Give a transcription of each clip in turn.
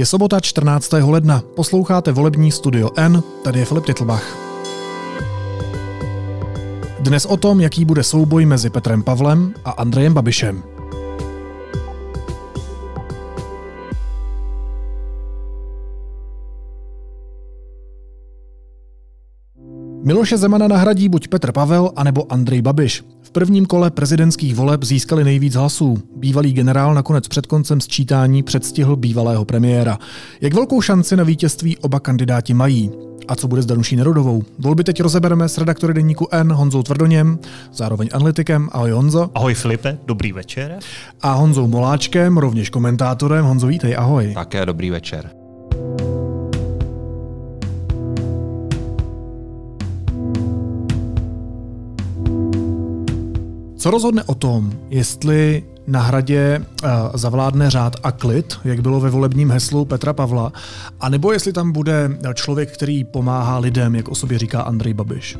Je sobota 14. ledna, posloucháte volební studio N, tady je Filip Titlbach. Dnes o tom, jaký bude souboj mezi Petrem Pavlem a Andrejem Babišem. Miloše Zemana nahradí buď Petr Pavel, anebo Andrej Babiš. V prvním kole prezidentských voleb získali nejvíc hlasů. Bývalý generál nakonec před koncem sčítání předstihl bývalého premiéra. Jak velkou šanci na vítězství oba kandidáti mají? A co bude s Danuší Nerudovou? Volby teď rozebereme s redaktory deníku N Honzou Tvrdoněm, zároveň analytikem. Ahoj Honzo. Ahoj Filipe, dobrý večer. A Honzou Moláčkem, rovněž komentátorem. Honzo, vítej, ahoj. Také dobrý večer. Co rozhodne o tom, jestli na hradě uh, zavládne řád a klid, jak bylo ve volebním heslu Petra Pavla, anebo jestli tam bude člověk, který pomáhá lidem, jak o sobě říká Andrej Babiš?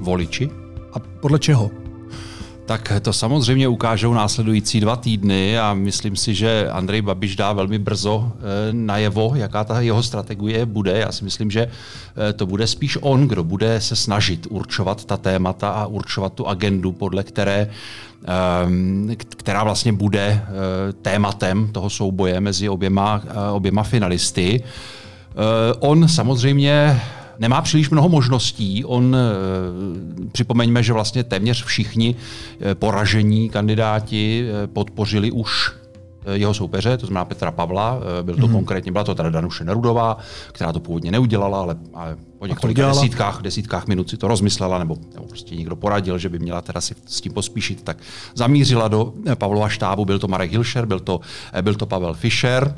Voliči? A podle čeho? Tak to samozřejmě ukážou následující dva týdny a myslím si, že Andrej Babiš dá velmi brzo eh, najevo, jaká ta jeho strategie bude. Já si myslím, že eh, to bude spíš on, kdo bude se snažit určovat ta témata a určovat tu agendu, podle které ehm, která vlastně bude eh, tématem toho souboje mezi oběma, oběma finalisty. On samozřejmě nemá příliš mnoho možností. On, eh, připomeňme, že vlastně téměř všichni eh, poražení kandidáti eh, podpořili už jeho soupeře, to znamená Petra Pavla, byl to mm-hmm. konkrétně, byla to teda Danuše Nerudová, která to původně neudělala, ale, ale po několika desítkách, desítkách minut si to rozmyslela, nebo, nebo prostě někdo poradil, že by měla teda si s tím pospíšit, tak zamířila do Pavlova štábu, byl to Marek Hilšer, byl to, byl to Pavel Fischer,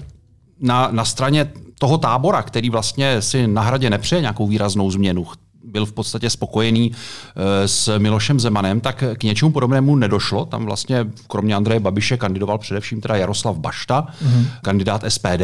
na, na straně toho tábora, který vlastně si na hradě nepřeje nějakou výraznou změnu, byl v podstatě spokojený eh, s Milošem Zemanem, tak k něčemu podobnému nedošlo. Tam vlastně kromě Andreje Babiše kandidoval především teda Jaroslav Bašta, mm-hmm. kandidát SPD,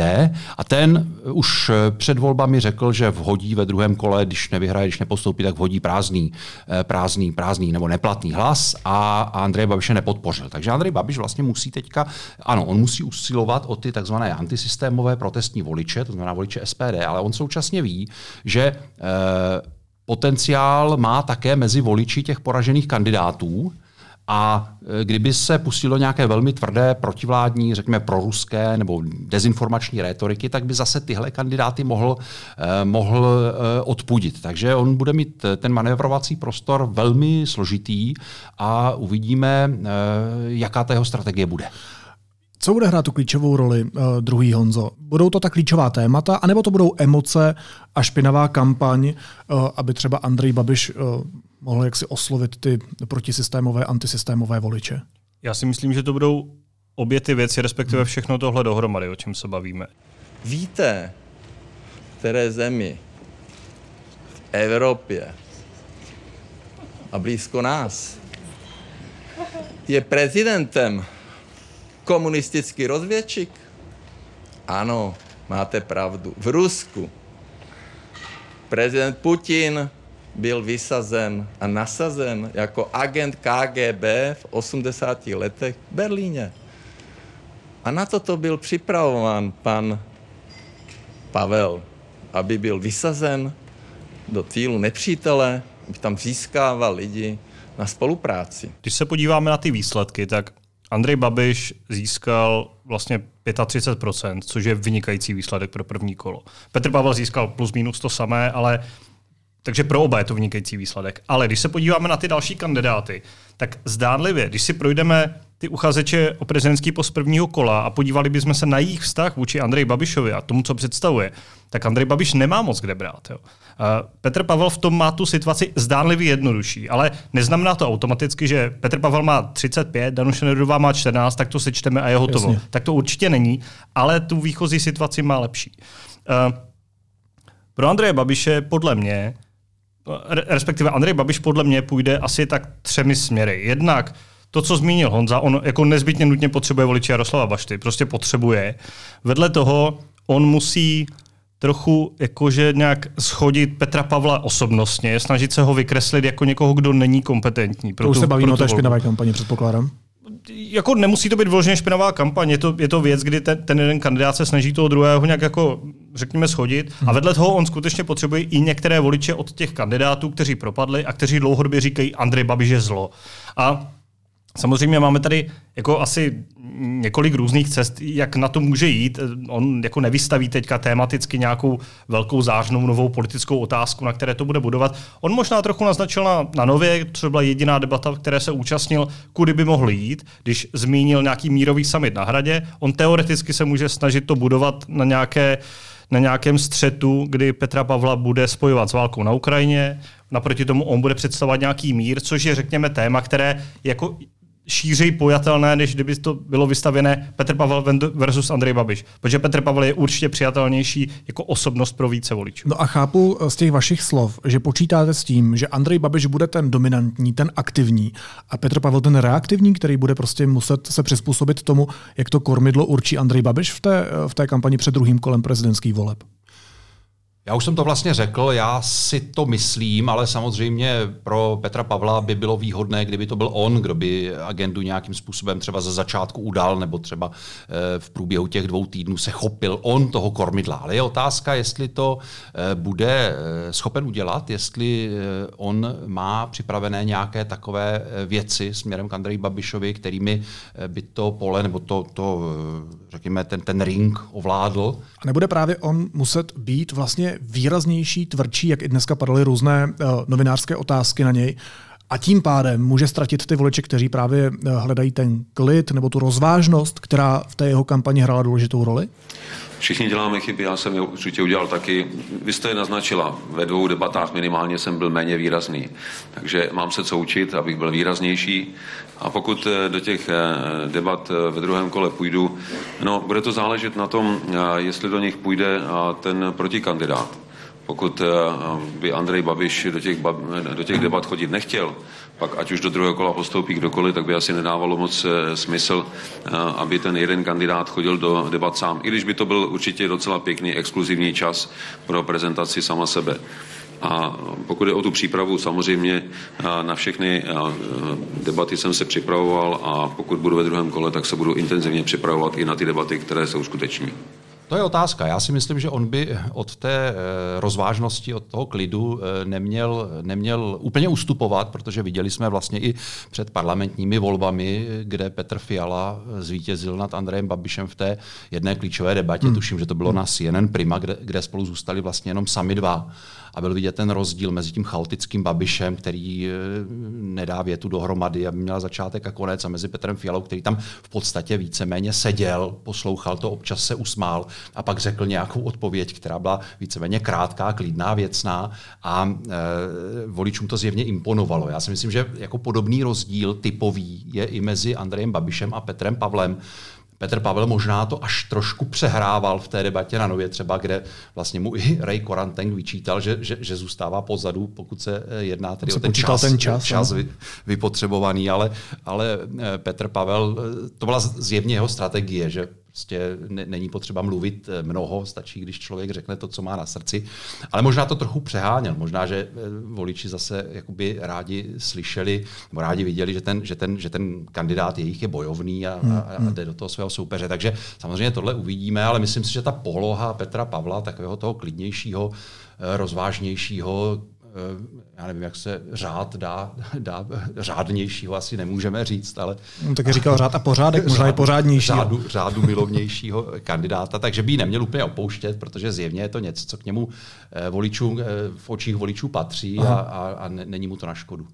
a ten už eh, před volbami řekl, že vhodí ve druhém kole, když nevyhraje, když nepostoupí, tak vhodí prázdný, eh, prázdný, prázdný nebo neplatný hlas a Andreje Babiše nepodpořil. Takže Andrej Babiš vlastně musí teďka, ano, on musí usilovat o ty takzvané antisystémové protestní voliče, to znamená voliče SPD, ale on současně ví, že potenciál má také mezi voliči těch poražených kandidátů. A e, kdyby se pustilo nějaké velmi tvrdé protivládní, řekněme proruské nebo dezinformační rétoriky, tak by zase tyhle kandidáty mohl, eh, mohl eh, odpudit. Takže on bude mít ten manévrovací prostor velmi složitý a uvidíme, jaká ta jeho strategie bude. Co bude hrát tu klíčovou roli, uh, druhý Honzo? Budou to ta klíčová témata, anebo to budou emoce a špinavá kampaň, uh, aby třeba Andrej Babiš uh, mohl jaksi oslovit ty protisystémové, antisystémové voliče? Já si myslím, že to budou obě ty věci, respektive všechno tohle dohromady, o čem se bavíme. Víte, které zemi v Evropě a blízko nás je prezidentem komunistický rozvědčik? Ano, máte pravdu. V Rusku prezident Putin byl vysazen a nasazen jako agent KGB v 80. letech v Berlíně. A na toto byl připravován pan Pavel, aby byl vysazen do cílu nepřítele, aby tam získával lidi na spolupráci. Když se podíváme na ty výsledky, tak Andrej Babiš získal vlastně 35%, což je vynikající výsledek pro první kolo. Petr Pavel získal plus minus to samé, ale takže pro oba je to vynikající výsledek. Ale když se podíváme na ty další kandidáty, tak zdánlivě, když si projdeme ty uchazeče o prezidentský post prvního kola a podívali bychom se na jejich vztah vůči Andreji Babišovi a tomu, co představuje, tak Andrej Babiš nemá moc kde brát. Jo. Petr Pavel v tom má tu situaci zdánlivě jednodušší, ale neznamená to automaticky, že Petr Pavel má 35, Danuše Nerudová má 14, tak to sečteme a je hotovo. Jasně. Tak to určitě není, ale tu výchozí situaci má lepší. Pro Andreje Babiše podle mě respektive Andrej Babiš podle mě půjde asi tak třemi směry. Jednak to, co zmínil Honza, on jako nezbytně nutně potřebuje voliče Jaroslava Bašty, prostě potřebuje. Vedle toho on musí trochu jakože nějak schodit Petra Pavla osobnostně, snažit se ho vykreslit jako někoho, kdo není kompetentní. Pro to už tu, se bavíme o té špinavé kampani, předpokládám. jako nemusí to být vloženě špinavá kampaň, je to, je to věc, kdy ten, ten jeden kandidát se snaží toho druhého nějak jako, řekněme, schodit a vedle toho on skutečně potřebuje i některé voliče od těch kandidátů, kteří propadli a kteří dlouhodobě říkají Andrej Babiš je zlo. A Samozřejmě máme tady jako asi několik různých cest, jak na to může jít. On jako nevystaví teďka tematicky nějakou velkou zářnou novou politickou otázku, na které to bude budovat. On možná trochu naznačil na, na nově, byla jediná debata, v které se účastnil, kudy by mohl jít, když zmínil nějaký mírový summit na hradě. On teoreticky se může snažit to budovat na nějaké na nějakém střetu, kdy Petra Pavla bude spojovat s válkou na Ukrajině, naproti tomu on bude představovat nějaký mír, což je, řekněme, téma, které jako šířej pojatelné, než kdyby to bylo vystavěné Petr Pavel versus Andrej Babiš. Protože Petr Pavel je určitě přijatelnější jako osobnost pro více voličů. No a chápu z těch vašich slov, že počítáte s tím, že Andrej Babiš bude ten dominantní, ten aktivní a Petr Pavel ten reaktivní, který bude prostě muset se přizpůsobit tomu, jak to kormidlo určí Andrej Babiš v té, v té kampani před druhým kolem prezidentských voleb. Já už jsem to vlastně řekl, já si to myslím, ale samozřejmě pro Petra Pavla by bylo výhodné, kdyby to byl on, kdo by agendu nějakým způsobem třeba ze začátku udal, nebo třeba eh, v průběhu těch dvou týdnů se chopil on toho kormidla. Ale je otázka, jestli to eh, bude eh, schopen udělat, jestli on má připravené nějaké takové věci směrem k Andreji Babišovi, kterými by to pole nebo to, to řekněme, ten, ten ring ovládl. A nebude právě on muset být vlastně výraznější, tvrdší, jak i dneska padaly různé uh, novinářské otázky na něj, a tím pádem může ztratit ty voliče, kteří právě eh, hledají ten klid nebo tu rozvážnost, která v té jeho kampani hrála důležitou roli? Všichni děláme chyby, já jsem je určitě udělal taky. Vy jste je naznačila, ve dvou debatách minimálně jsem byl méně výrazný. Takže mám se co učit, abych byl výraznější. A pokud eh, do těch eh, debat eh, ve druhém kole půjdu, no, bude to záležet na tom, jestli do nich půjde ten protikandidát. Pokud by Andrej Babiš do těch, do těch debat chodit nechtěl, pak ať už do druhého kola postoupí kdokoliv, tak by asi nedávalo moc smysl, aby ten jeden kandidát chodil do debat sám. I když by to byl určitě docela pěkný exkluzivní čas pro prezentaci sama sebe. A pokud je o tu přípravu, samozřejmě na všechny debaty jsem se připravoval a pokud budu ve druhém kole, tak se budu intenzivně připravovat i na ty debaty, které se uskuteční. To je otázka. Já si myslím, že on by od té eh, rozvážnosti, od toho klidu eh, neměl, neměl úplně ustupovat, protože viděli jsme vlastně i před parlamentními volbami, kde Petr Fiala zvítězil nad Andrejem Babišem v té jedné klíčové debatě. Hmm. Tuším, že to bylo na CNN Prima, kde, kde spolu zůstali vlastně jenom sami dva a byl vidět ten rozdíl mezi tím chaotickým Babišem, který eh, nedá větu dohromady, aby měl začátek a konec, a mezi Petrem Fialou, který tam v podstatě víceméně seděl, poslouchal to, občas se usmál a pak řekl nějakou odpověď, která byla víceméně krátká, klidná, věcná a e, voličům to zjevně imponovalo. Já si myslím, že jako podobný rozdíl typový je i mezi Andrejem Babišem a Petrem Pavlem. Petr Pavel možná to až trošku přehrával v té debatě na Nově třeba, kde vlastně mu i Ray Koranteng vyčítal, že, že, že zůstává pozadu, pokud se eh, jedná tedy o ten čas, ten čas, čas no. vy, vypotřebovaný, ale, ale eh, Petr Pavel, eh, to byla zjevně jeho strategie, že Prostě není potřeba mluvit eh, mnoho, stačí, když člověk řekne to, co má na srdci. Ale možná to trochu přeháněl. Možná, že eh, voliči zase jakoby rádi slyšeli, nebo rádi viděli, že ten, že ten, že ten kandidát jejich je bojovný a, a, a hmm, hmm. jde do toho svého soupeře. Takže samozřejmě tohle uvidíme, ale myslím si, že ta poloha Petra Pavla, takového toho klidnějšího, eh, rozvážnějšího, já nevím, jak se řád dá, dá řádnějšího asi nemůžeme říct, ale... No, tak říkal řád a pořádek, možná i pořádnější. Řádu, řádu milovnějšího kandidáta, takže by ji neměl úplně opouštět, protože zjevně je to něco, co k němu eh, voličů, eh, v očích voličů patří a, a, a není mu to na škodu.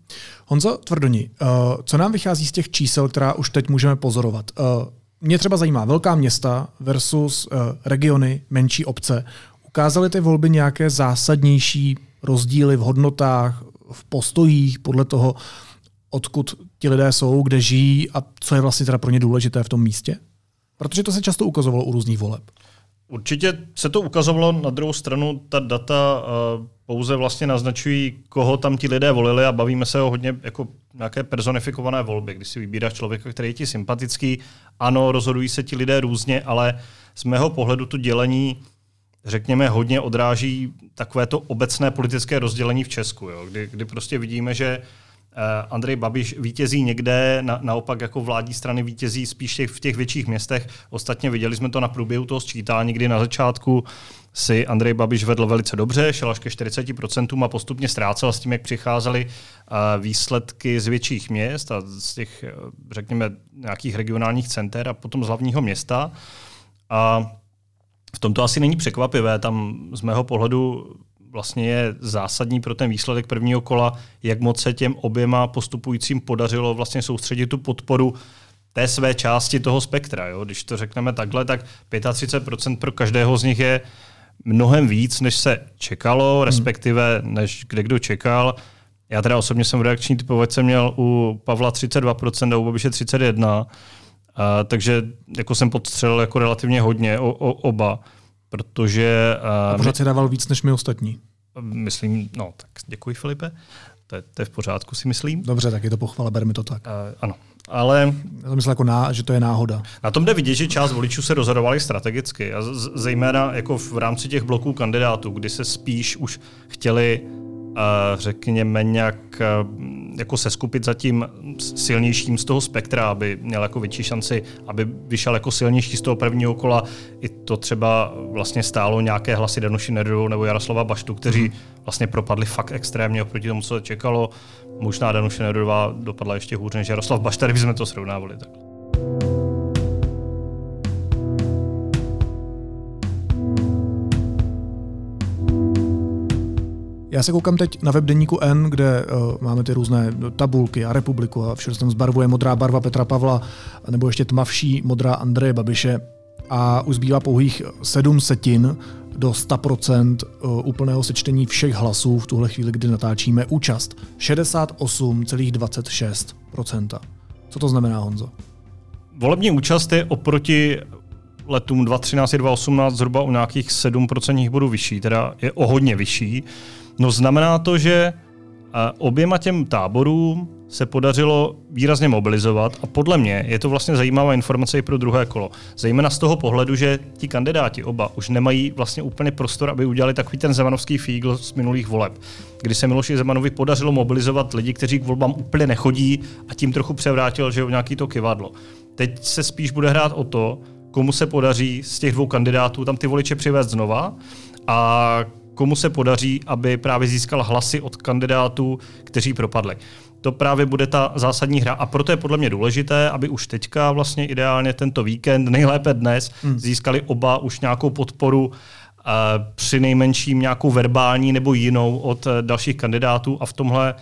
Honzo Tvrdoni, co nám vychází z těch čísel, která už teď můžeme pozorovat? Mě třeba zajímá velká města versus regiony, menší obce. Ukázaly ty volby nějaké zásadnější rozdíly v hodnotách, v postojích, podle toho, odkud ti lidé jsou, kde žijí a co je vlastně teda pro ně důležité v tom místě? Protože to se často ukazovalo u různých voleb. Určitě se to ukazovalo, na druhou stranu ta data uh, pouze vlastně naznačují, koho tam ti lidé volili a bavíme se o hodně jako nějaké personifikované volby, kdy si vybíráš člověka, který je ti sympatický. Ano, rozhodují se ti lidé různě, ale z mého pohledu to dělení řekněme, hodně odráží takové to obecné politické rozdělení v Česku, jo? Kdy, kdy prostě vidíme, že Andrej Babiš vítězí někde, na, naopak jako vládní strany vítězí spíš v těch větších městech. Ostatně viděli jsme to na průběhu toho sčítání, kdy na začátku si Andrej Babiš vedl velice dobře, šel až ke 40% a postupně ztrácel s tím, jak přicházely výsledky z větších měst a z těch, řekněme, nějakých regionálních center a potom z hlavního města. A v tom to asi není překvapivé. Tam z mého pohledu vlastně je zásadní pro ten výsledek prvního kola, jak moc se těm oběma postupujícím podařilo vlastně soustředit tu podporu té své části toho spektra. Jo? Když to řekneme takhle, tak 35% pro každého z nich je mnohem víc, než se čekalo, hmm. respektive než kde kdo čekal. Já teda osobně jsem v reakční typovač jsem měl u Pavla 32% a u Babiše 31%, a, takže jako jsem podstřelil jako relativně hodně o, o, oba, protože... A pořád si dával víc než my ostatní. Myslím, no tak děkuji Filipe, to je, to je v pořádku si myslím. Dobře, tak je to pochvala, berme to tak. A, ano, ale... Já to myslím jako ná, že to je náhoda. Na tom jde vidět, že část voličů se rozhodovali strategicky a z, zejména jako v rámci těch bloků kandidátů, kdy se spíš už chtěli řekněme, nějak jako se skupit za tím silnějším z toho spektra, aby měl jako větší šanci, aby vyšel jako silnější z toho prvního kola. I to třeba vlastně stálo nějaké hlasy Danuši Nerdu nebo Jaroslava Baštu, kteří mhm. vlastně propadli fakt extrémně oproti tomu, co se čekalo. Možná Danuše Nerdová dopadla ještě hůř než Jaroslav Bašta, kdybychom to srovnávali. Tak. Já se koukám teď na web deníku N, kde uh, máme ty různé tabulky a republiku a všude tam zbarvuje modrá barva Petra Pavla, nebo ještě tmavší modrá Andreje Babiše a už zbývá pouhých 7 setin do 100% eh, úplného sečtení všech hlasů v tuhle chvíli, kdy natáčíme účast. 68,26%. Co to znamená, Honzo? Volební účast je oproti letům 2013 a 2018 zhruba o nějakých 7% bodů vyšší, teda je o hodně vyšší. No znamená to, že oběma těm táborům se podařilo výrazně mobilizovat a podle mě je to vlastně zajímavá informace i pro druhé kolo. Zejména z toho pohledu, že ti kandidáti oba už nemají vlastně úplně prostor, aby udělali takový ten zemanovský fígl z minulých voleb, kdy se Miloši Zemanovi podařilo mobilizovat lidi, kteří k volbám úplně nechodí a tím trochu převrátil, že jo, nějaký to kivadlo. Teď se spíš bude hrát o to, komu se podaří z těch dvou kandidátů tam ty voliče přivést znova a komu se podaří, aby právě získal hlasy od kandidátů, kteří propadli. To právě bude ta zásadní hra a proto je podle mě důležité, aby už teďka vlastně ideálně tento víkend, nejlépe dnes, hmm. získali oba už nějakou podporu uh, při nejmenším nějakou verbální nebo jinou od uh, dalších kandidátů a v tomhle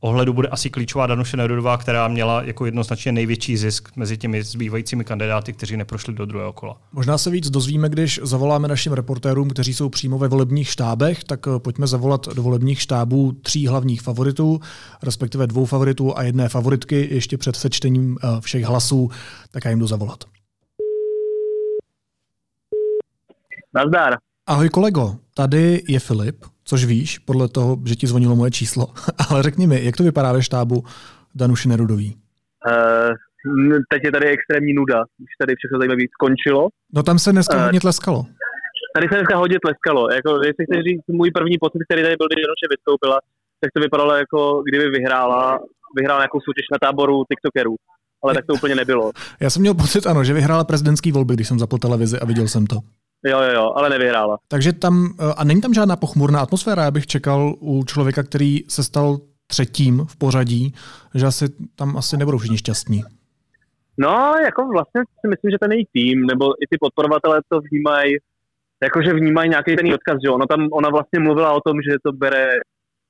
ohledu bude asi klíčová Danuše Nerudová, která měla jako jednoznačně největší zisk mezi těmi zbývajícími kandidáty, kteří neprošli do druhého kola. Možná se víc dozvíme, když zavoláme našim reportérům, kteří jsou přímo ve volebních štábech, tak eh, pojďme zavolat do volebních štábů tří hlavních favoritů, respektive dvou favoritů a jedné favoritky ještě před sečtením eh, všech hlasů, tak já jim jdu zavolat. Nazdar. Ahoj kolego, tady je Filip což víš, podle toho, že ti zvonilo moje číslo. Ale řekni mi, jak to vypadá ve štábu Danuše Nerudový? Uh, teď je tady extrémní nuda. Už tady všechno zajímavé skončilo. No tam se dneska uh, hodně tleskalo. Tady se dneska hodně tleskalo. Jako, jestli chceš říct, můj první pocit, který tady byl, když Danuše vystoupila, tak to vypadalo jako kdyby vyhrála, vyhrála nějakou soutěž na táboru TikTokerů. Ale tak to úplně nebylo. Já jsem měl pocit, ano, že vyhrála prezidentský volby, když jsem zapl televizi a viděl jsem to. Jo, jo, jo, ale nevyhrála. Takže tam, eh, a není tam žádná pochmurná atmosféra, já bych čekal u člověka, který se stal třetím v pořadí, že asi tam asi nebudou všichni šťastní. No, jako vlastně si myslím, že ten její tým, nebo i ty podporovatelé to vnímají, jakože vnímají nějaký ten odkaz, že ona tam, ona vlastně mluvila o tom, že to bere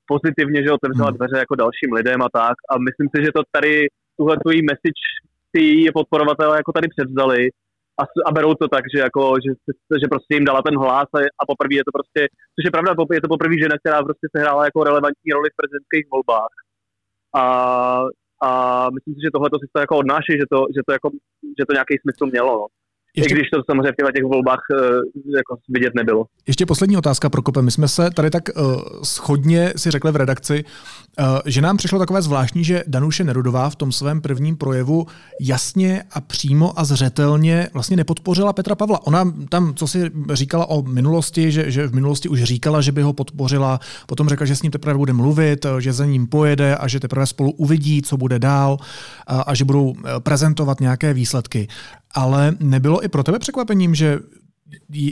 pozitivně, že otevřela hmm. dveře jako dalším lidem a tak a myslím si, že to tady, tuhle tvojí message ty podporovatelé jako tady převzali a, a berou to tak, že, jako, že, že prostě jim dala ten hlas a, a poprvé je to prostě, což je pravda, je to poprvé žena, která prostě se hrála jako relevantní roli v prezidentských volbách. A, a myslím si, že tohle to si to jako odnáší, že to, že to, jako, že to nějaký smysl mělo. No. Ještě... I když to samozřejmě v těch volbách uh, jako vidět nebylo. Ještě poslední otázka, Prokope. My jsme se tady tak uh, schodně si řekli v redakci, uh, že nám přišlo takové zvláštní, že Danuše Nerudová v tom svém prvním projevu jasně a přímo a zřetelně vlastně nepodpořila Petra Pavla. Ona tam, co si říkala o minulosti, že, že v minulosti už říkala, že by ho podpořila, potom řekla, že s ním teprve bude mluvit, že za ním pojede a že teprve spolu uvidí, co bude dál a, a že budou prezentovat nějaké výsledky. Ale nebylo i pro tebe překvapením, že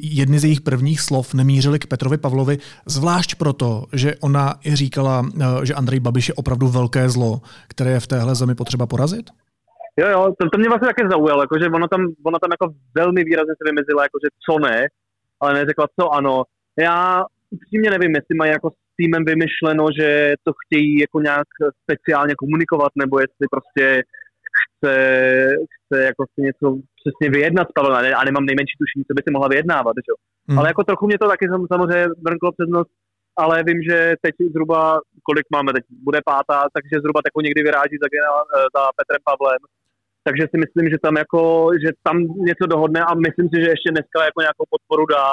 jedny z jejich prvních slov nemířily k Petrovi Pavlovi, zvlášť proto, že ona i říkala, eh, že Andrej Babiš je opravdu velké zlo, které je v téhle zemi potřeba porazit? Jo, jo, to, to mě vlastně také zaujalo, jakože ona tam, ona tam jako velmi výrazně se vymezila, jakože co ne, ale neřekla co ano. Já upřímně nevím, jestli mají jako s týmem vymyšleno, že to chtějí jako nějak speciálně komunikovat, nebo jestli prostě chce, chce jako si něco přesně vyjednat s Pavlem a nemám nejmenší tušení, co by si mohla vyjednávat. Že? Hmm. Ale jako trochu mě to taky samozřejmě brnklo před nos, ale vím, že teď zhruba, kolik máme teď, bude pátá, takže zhruba tako někdy vyráží za, za Petrem Pavlem. Takže si myslím, že tam jako, že tam něco dohodne a myslím si, že ještě dneska jako nějakou podporu dá,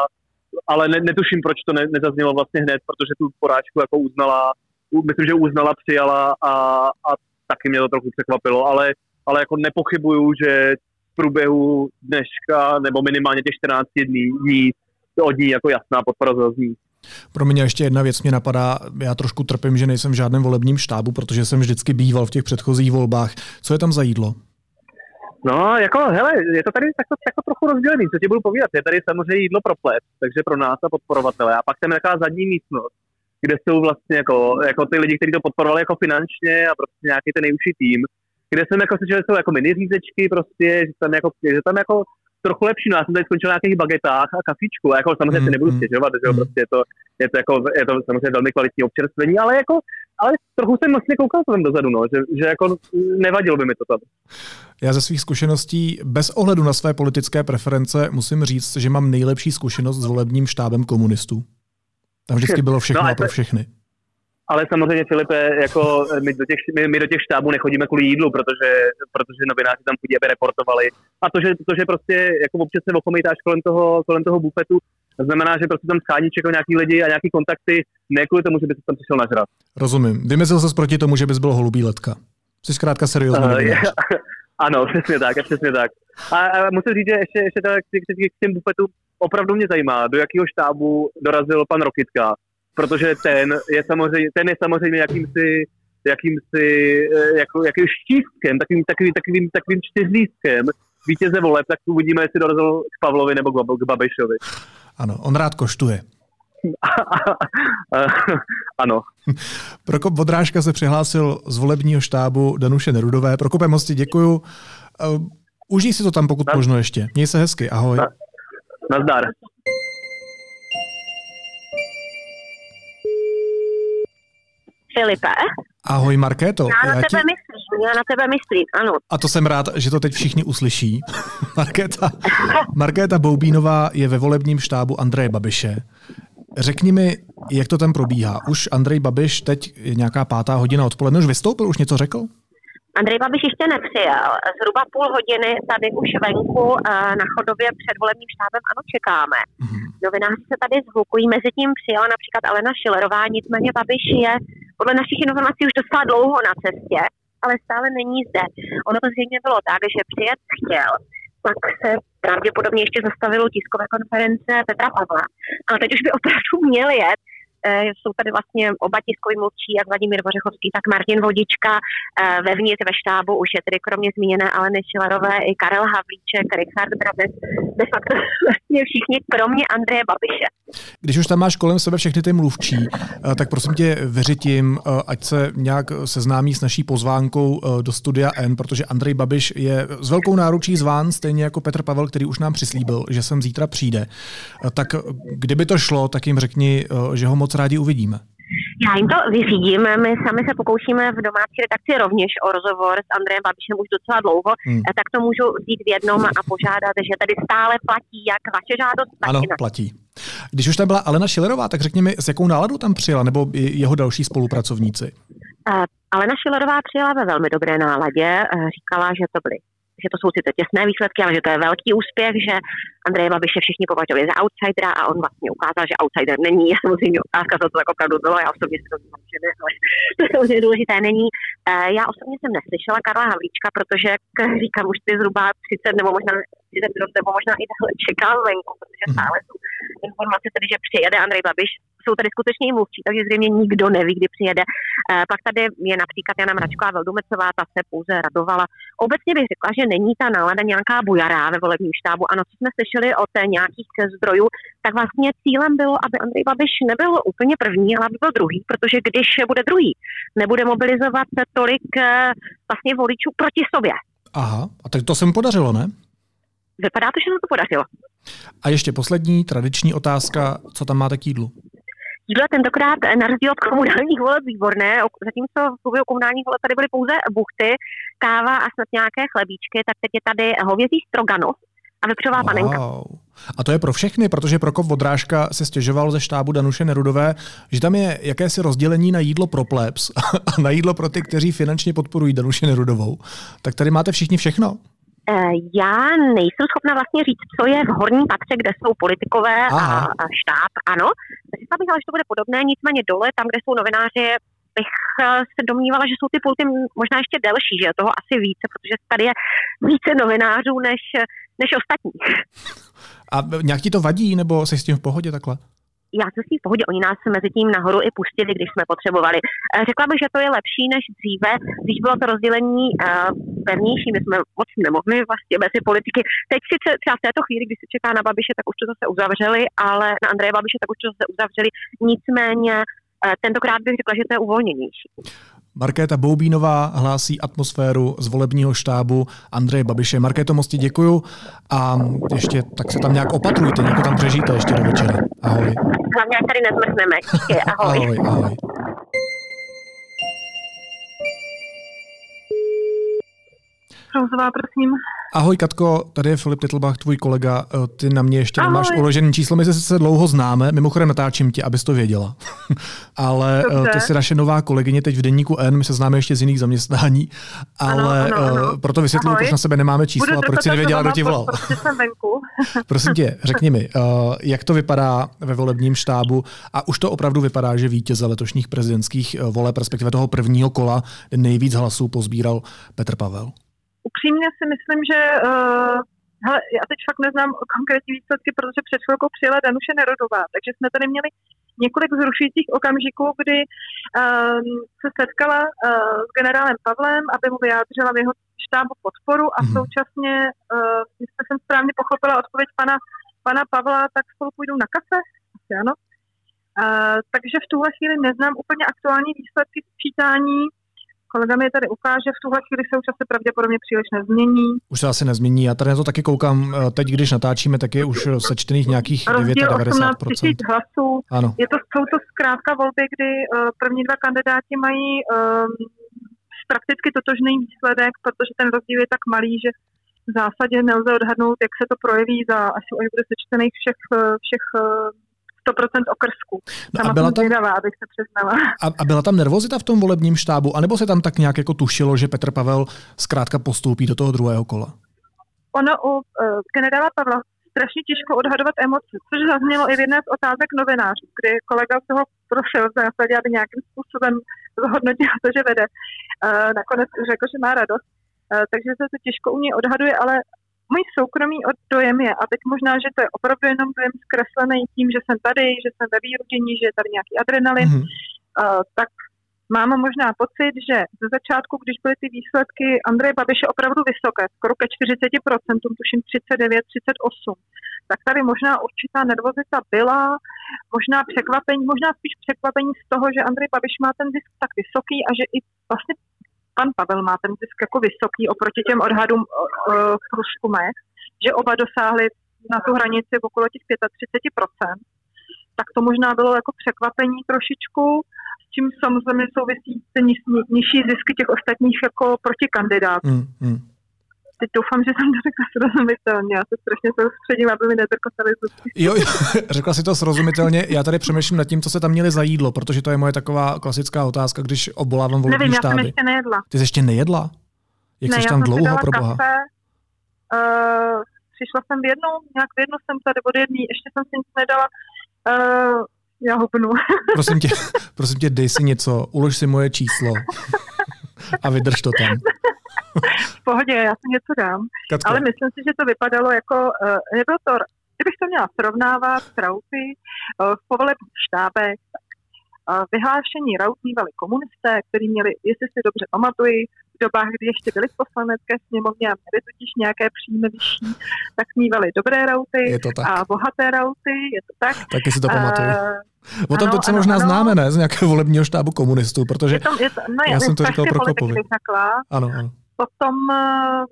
ale ne, netuším, proč to ne, nezaznělo vlastně hned, protože tu porážku jako uznala, myslím, že uznala, přijala a, a taky mě to trochu překvapilo, ale ale jako nepochybuju, že v průběhu dneška nebo minimálně těch 14 dní, dní od ní jako jasná podpora zazní. Pro mě ještě jedna věc mě napadá, já trošku trpím, že nejsem v žádném volebním štábu, protože jsem vždycky býval v těch předchozích volbách. Co je tam za jídlo? No, jako, hele, je to tady tak, tak trochu rozdělený, co ti budu povídat. Je tady samozřejmě jídlo pro plet, takže pro nás a podporovatele. A pak tam je taková zadní místnost, kde jsou vlastně jako, jako ty lidi, kteří to podporovali jako finančně a prostě nějaký ten nejúžší tým kde jsem jako slyšel, že jsou jako mini řízečky prostě, že tam jako, že tam jako trochu lepší, no já jsem tady skončil na nějakých bagetách a kafičku, a jako samozřejmě mm, si nebudu mm, stěžovat, že jo, mm. prostě je to, je to, jako, je to samozřejmě velmi kvalitní občerstvení, ale jako, ale trochu jsem vlastně koukal tam dozadu, no, že, že jako nevadilo by mi to tam. Já ze svých zkušeností, bez ohledu na své politické preference, musím říct, že mám nejlepší zkušenost s volebním štábem komunistů. Tam vždycky bylo všechno no, a pro všechny. Ale samozřejmě, Filipe, jako my do, těch, my, my do těch štábů nechodíme kvůli jídlu, protože, protože novináři tam chodí, aby reportovali. A to, že, to, že prostě jako občas se okomejtáš kolem toho, kolem toho bufetu, znamená, že prostě tam schání čekají nějaký lidi a nějaký kontakty, ne kvůli tomu, že by se tam přišel nažrat. Rozumím. Vymezil se proti tomu, že bys byl holubý letka. Jsi zkrátka seriózní uh, Ano, přesně tak, přesně tak. A, a musím říct, že ještě, ještě tak, k těm bufetům opravdu mě zajímá, do jakého štábu dorazil pan Rokitka protože ten je samozřejmě, ten je samozřejmě jakýmsi, jakýmsi eh, jako, jakým štístkem, takovým, takovým, takovým, takovým čtyřlístkem vítěze voleb, tak uvidíme, jestli dorazil k Pavlovi nebo k Babišovi. Ano, on rád koštuje. ano. Prokop Vodrážka se přihlásil z volebního štábu Danuše Nerudové. Prokopem mosti děkuju. Uh, užij si to tam, pokud možno ještě. Měj se hezky, ahoj. Na, nazdar. Filipe. Ahoj Markéto. Já na já tebe ti... myslím, já na tebe myslím, ano. A to jsem rád, že to teď všichni uslyší. Markéta, Markéta Boubínová je ve volebním štábu Andreje Babiše. Řekni mi, jak to tam probíhá. Už Andrej Babiš teď je nějaká pátá hodina odpoledne, už vystoupil, už něco řekl? Andrej Babiš ještě nepřijel. Zhruba půl hodiny tady už venku na chodově před volebním štábem ano čekáme. Mm-hmm. Novináři se tady zvukují, mezi tím přijela například Alena Šilerová, nicméně Babiš je podle našich informací už docela dlouho na cestě, ale stále není zde. Ono to zřejmě bylo tak, že přijet chtěl, pak se pravděpodobně ještě zastavilo tiskové konference Petra Pavla. Ale teď už by opravdu měl jet, jsou tady vlastně oba tiskoví mluvčí, jak Vladimír Vořechovský, tak Martin Vodička. Eh, vevnitř ve štábu už je tedy kromě zmíněné Aleny Šilerové i Karel Havlíček, Richard Brabec, de facto vlastně všichni, kromě Andreje Babiše. Když už tam máš kolem sebe všechny ty mluvčí, eh, tak prosím tě vyřitím, ať se nějak seznámí s naší pozvánkou do studia N, protože Andrej Babiš je s velkou náručí zván, stejně jako Petr Pavel, který už nám přislíbil, že sem zítra přijde. Tak kdyby to šlo, tak jim řekni, že ho moc rádi uvidíme. Já jim to vyřídím. My sami se pokoušíme v domácí redakci rovněž o rozhovor s Andrejem Babišem už docela dlouho, hmm. tak to můžu vzít v jednom a požádat, že tady stále platí jak vaše žádost, tak Ano, platí. Když už tam byla Alena Šilerová, tak řekni mi, s jakou náladou tam přijela, nebo jeho další spolupracovníci? Uh, Alena Šilerová přijela ve velmi dobré náladě. Uh, říkala, že to byly že to jsou sice těsné výsledky, ale že to je velký úspěch, že Andrej Babiše všichni považovali za outsidera a on vlastně ukázal, že outsider není. Je samozřejmě otázka, co to tak opravdu bylo. Já osobně si to myslím, že ne, ale to samozřejmě důležité není. Eh, já osobně jsem neslyšela Karla Havlíčka, protože, jak říkám, už ty zhruba 30 nebo možná 30 minut nebo možná i dále čekal venku, protože Mhm. stále jsou informace tedy, že přijede Andrej Babiš, jsou tady skutečně i mluvčí, takže zřejmě nikdo neví, kdy přijede. Eh, Pak tady je například Jana Mračková Veldumecová, ta se pouze radovala. Obecně bych řekla, že není ta nálada nějaká bujará ve volebním štábu. Ano, co jsme slyšeli od eh, nějakých zdrojů, tak vlastně cílem bylo, aby Andrej Babiš nebyl úplně první, ale aby byl druhý, protože když bude druhý, nebude mobilizovat tolik eh, vlastně voličů proti sobě. Aha, a tak to se mu podařilo, ne? Vypadá to, že se to podařilo. A ještě poslední tradiční otázka, co tam máte k jídlu? Jídlo je tentokrát na rozdíl od komunálních voleb výborné, zatímco v průběhu komunálních voleb tady byly pouze buchty, káva a snad nějaké chlebíčky, tak teď je tady hovězí stroganov a vepřová panenka. Wow. A to je pro všechny, protože Prokop Vodrážka se stěžoval ze štábu Danuše Nerudové, že tam je jakési rozdělení na jídlo pro plebs a na jídlo pro ty, kteří finančně podporují Danuši Nerudovou. Tak tady máte všichni všechno. Eh, Já nejsem schopna vlastně říct, co je v horním patře, kde jsou politikové a, Aha. a štáb, ano. Řekla bych ale, že to bude podobné, nicméně dole, tam, kde jsou novináři, bych eh, se domnívala, že jsou ty pulty možná ještě delší, že je toho asi více, protože tady je více novinářů než, než ostatní. A nějak ti to vadí, nebo jsi s tím v pohodě takhle? Já jsem s tím v pohodě, oni nás mezi tím nahoru i pustili, když jsme potřebovali. Eh, Řekla bych, že to je lepší než dříve, když bylo to rozdělení uh, pevnější, my jsme moc nemohli vlastně mezi politiky. Teď sice třeba v této chvíli, když se čeká na Babiše, tak už to zase uzavřeli, ale na Andreje Babiše, tak už to zase uzavřeli. Nicméně eh, tentokrát bych řekla, že to je uvolněnější. Markéta Boubínová hlásí atmosféru z volebního štábu Andreje Babiše. Markéto, moc ti děkuju a ještě tak se tam nějak opatrujte, nějak tam přežijte ještě do večera. Ahoj. Hlavně, tady nezmrzneme. Díky, ahoj. Ahoj, ahoj. Prouzová, prosím. Ahoj Katko, tady je Filip Titlbach, tvůj kolega. Eh, Ty na mě ještě Ahoj. nemáš uložený číslo, my se sice dlouho známe, mimochodem natáčím tě, abys to věděla. Ale eh, Dobře. ty jsi naše nová kolegyně teď v denníku N, my se známe ještě z jiných zaměstnání, ale ano, ano. eh, proto vysvětluji, proč na sebe nemáme číslo Budu a proč si nevěděla, kdo ti volal. Venku. Prosím tě, řekni mi, jak to vypadá ve volebním štábu a už to opravdu vypadá, že vítěze letošních prezidentských voleb, respektive toho prvního kola, nejvíc hlasů pozbíral Petr Pavel. Upřímně si myslím, že uh, hele, já teď fakt neznám konkrétní výsledky, protože před chvilkou přijela Danuše Nerodová, takže jsme tady měli několik zrušujících okamžiků, kdy um, se setkala uh, s generálem Pavlem, aby mu vyjádřila v jeho štábu podporu a Mhm. současně, uh, jestli jsem správně pochopila odpověď pana, pana Pavla, tak spolu půjdou na kafe? Asi ano. Uh, takže v tuhle chvíli neznám úplně aktuální výsledky sčítání. Kolega mi je tady ukáže, v tuhle chvíli se už asi pravděpodobně příliš nezmění. Už se asi nezmění. Já tady na to taky koukám, eh, teď když natáčíme, tak je už sečtených nějakých Rozdíl 18 99%. tisíc hlasů. Ano. Je to, jsou to zkrátka volby, kdy uh, první dva kandidáti mají um, prakticky totožný výsledek, protože ten rozdíl je tak malý, že v zásadě nelze odhadnout, jak se to projeví za, až, bude sečtených všech, eh, všech 100% okrsků. No Sama a byla tam, zvědavá, abych se přiznala. a, a byla tam nervozita v tom volebním štábu, anebo se tam tak nějak jako tušilo, že Petr Pavel zkrátka postoupí do toho druhého kola? Ono u uh, generála Pavla strašně těžko odhadovat emoce, což zaznělo i v jedné z otázek novinářů, kdy kolega se ho prosil v zásadě, aby nějakým způsobem zhodnotil to, že vede. Uh, nakonec řekl, že má radost, uh, takže se to těžko u něj odhaduje, ale můj soukromý dojem je, a teď možná, že to je opravdu jenom dojem zkreslený tím, že jsem tady, že jsem ve výrodění, že je tady nějaký adrenalin, Mhm. uh, tak mám možná pocit, že ze začátku, když byly ty výsledky Andreje Babiše opravdu vysoké, skoro ke 40%, tuším 39, 38, tak tady možná určitá nervozita byla, možná překvapení, možná spíš překvapení z toho, že Andrej Babiš má ten zisk tak vysoký a že i vlastně pan Pavel má ten zisk jako vysoký oproti těm odhadům v průzkumech, že oba dosáhli na tu hranici okolo těch 35%, tak to možná bylo jako překvapení trošičku, s čím samozřejmě souvisí ty niž, nižší zisky těch ostatních jako protikandidátů. Mm, mm. Teď doufám, že jsem to řekla srozumitelně. Já se strašně soustředím, aby mi netrkotali zubky. Jo, jo, řekla si to srozumitelně. Já tady přemýšlím nad tím, co se tam měli za jídlo, protože to je moje taková klasická otázka, když obolávám volební Nevím, já jsem štáby. ještě nejedla. Ty jsi ještě nejedla? Jak ne, jsi tam dlouho, pro boha? kafe, Uh, přišla jsem v jednu, nějak v jednu jsem tady od jedný, ještě jsem si nic nedala. Uh, já hupnu. prosím tě, prosím tě, dej si něco, ulož si moje číslo a vydrž to tam. V pohodě, já si něco dám. Katko. Ale myslím si, že to vypadalo jako, uh, nebyl to, kdybych to měla srovnávat s Rauty uh, v povolebních štábech, tak uh, vyhlášení Raut mývali komunisté, kteří měli, jestli si dobře pamatuji, v dobách, kdy ještě byli v poslanecké sněmovně a měli totiž nějaké příjmy vyšší, tak mývali dobré rauty a bohaté rauty, je to tak. Taky si to pamatuju. Uh, o tom to se možná ano. známe, ne? Z nějakého volebního štábu komunistů, protože je to, je to, no, já jsem to říkal pro Kopovi. Ano, ano. Potom uh,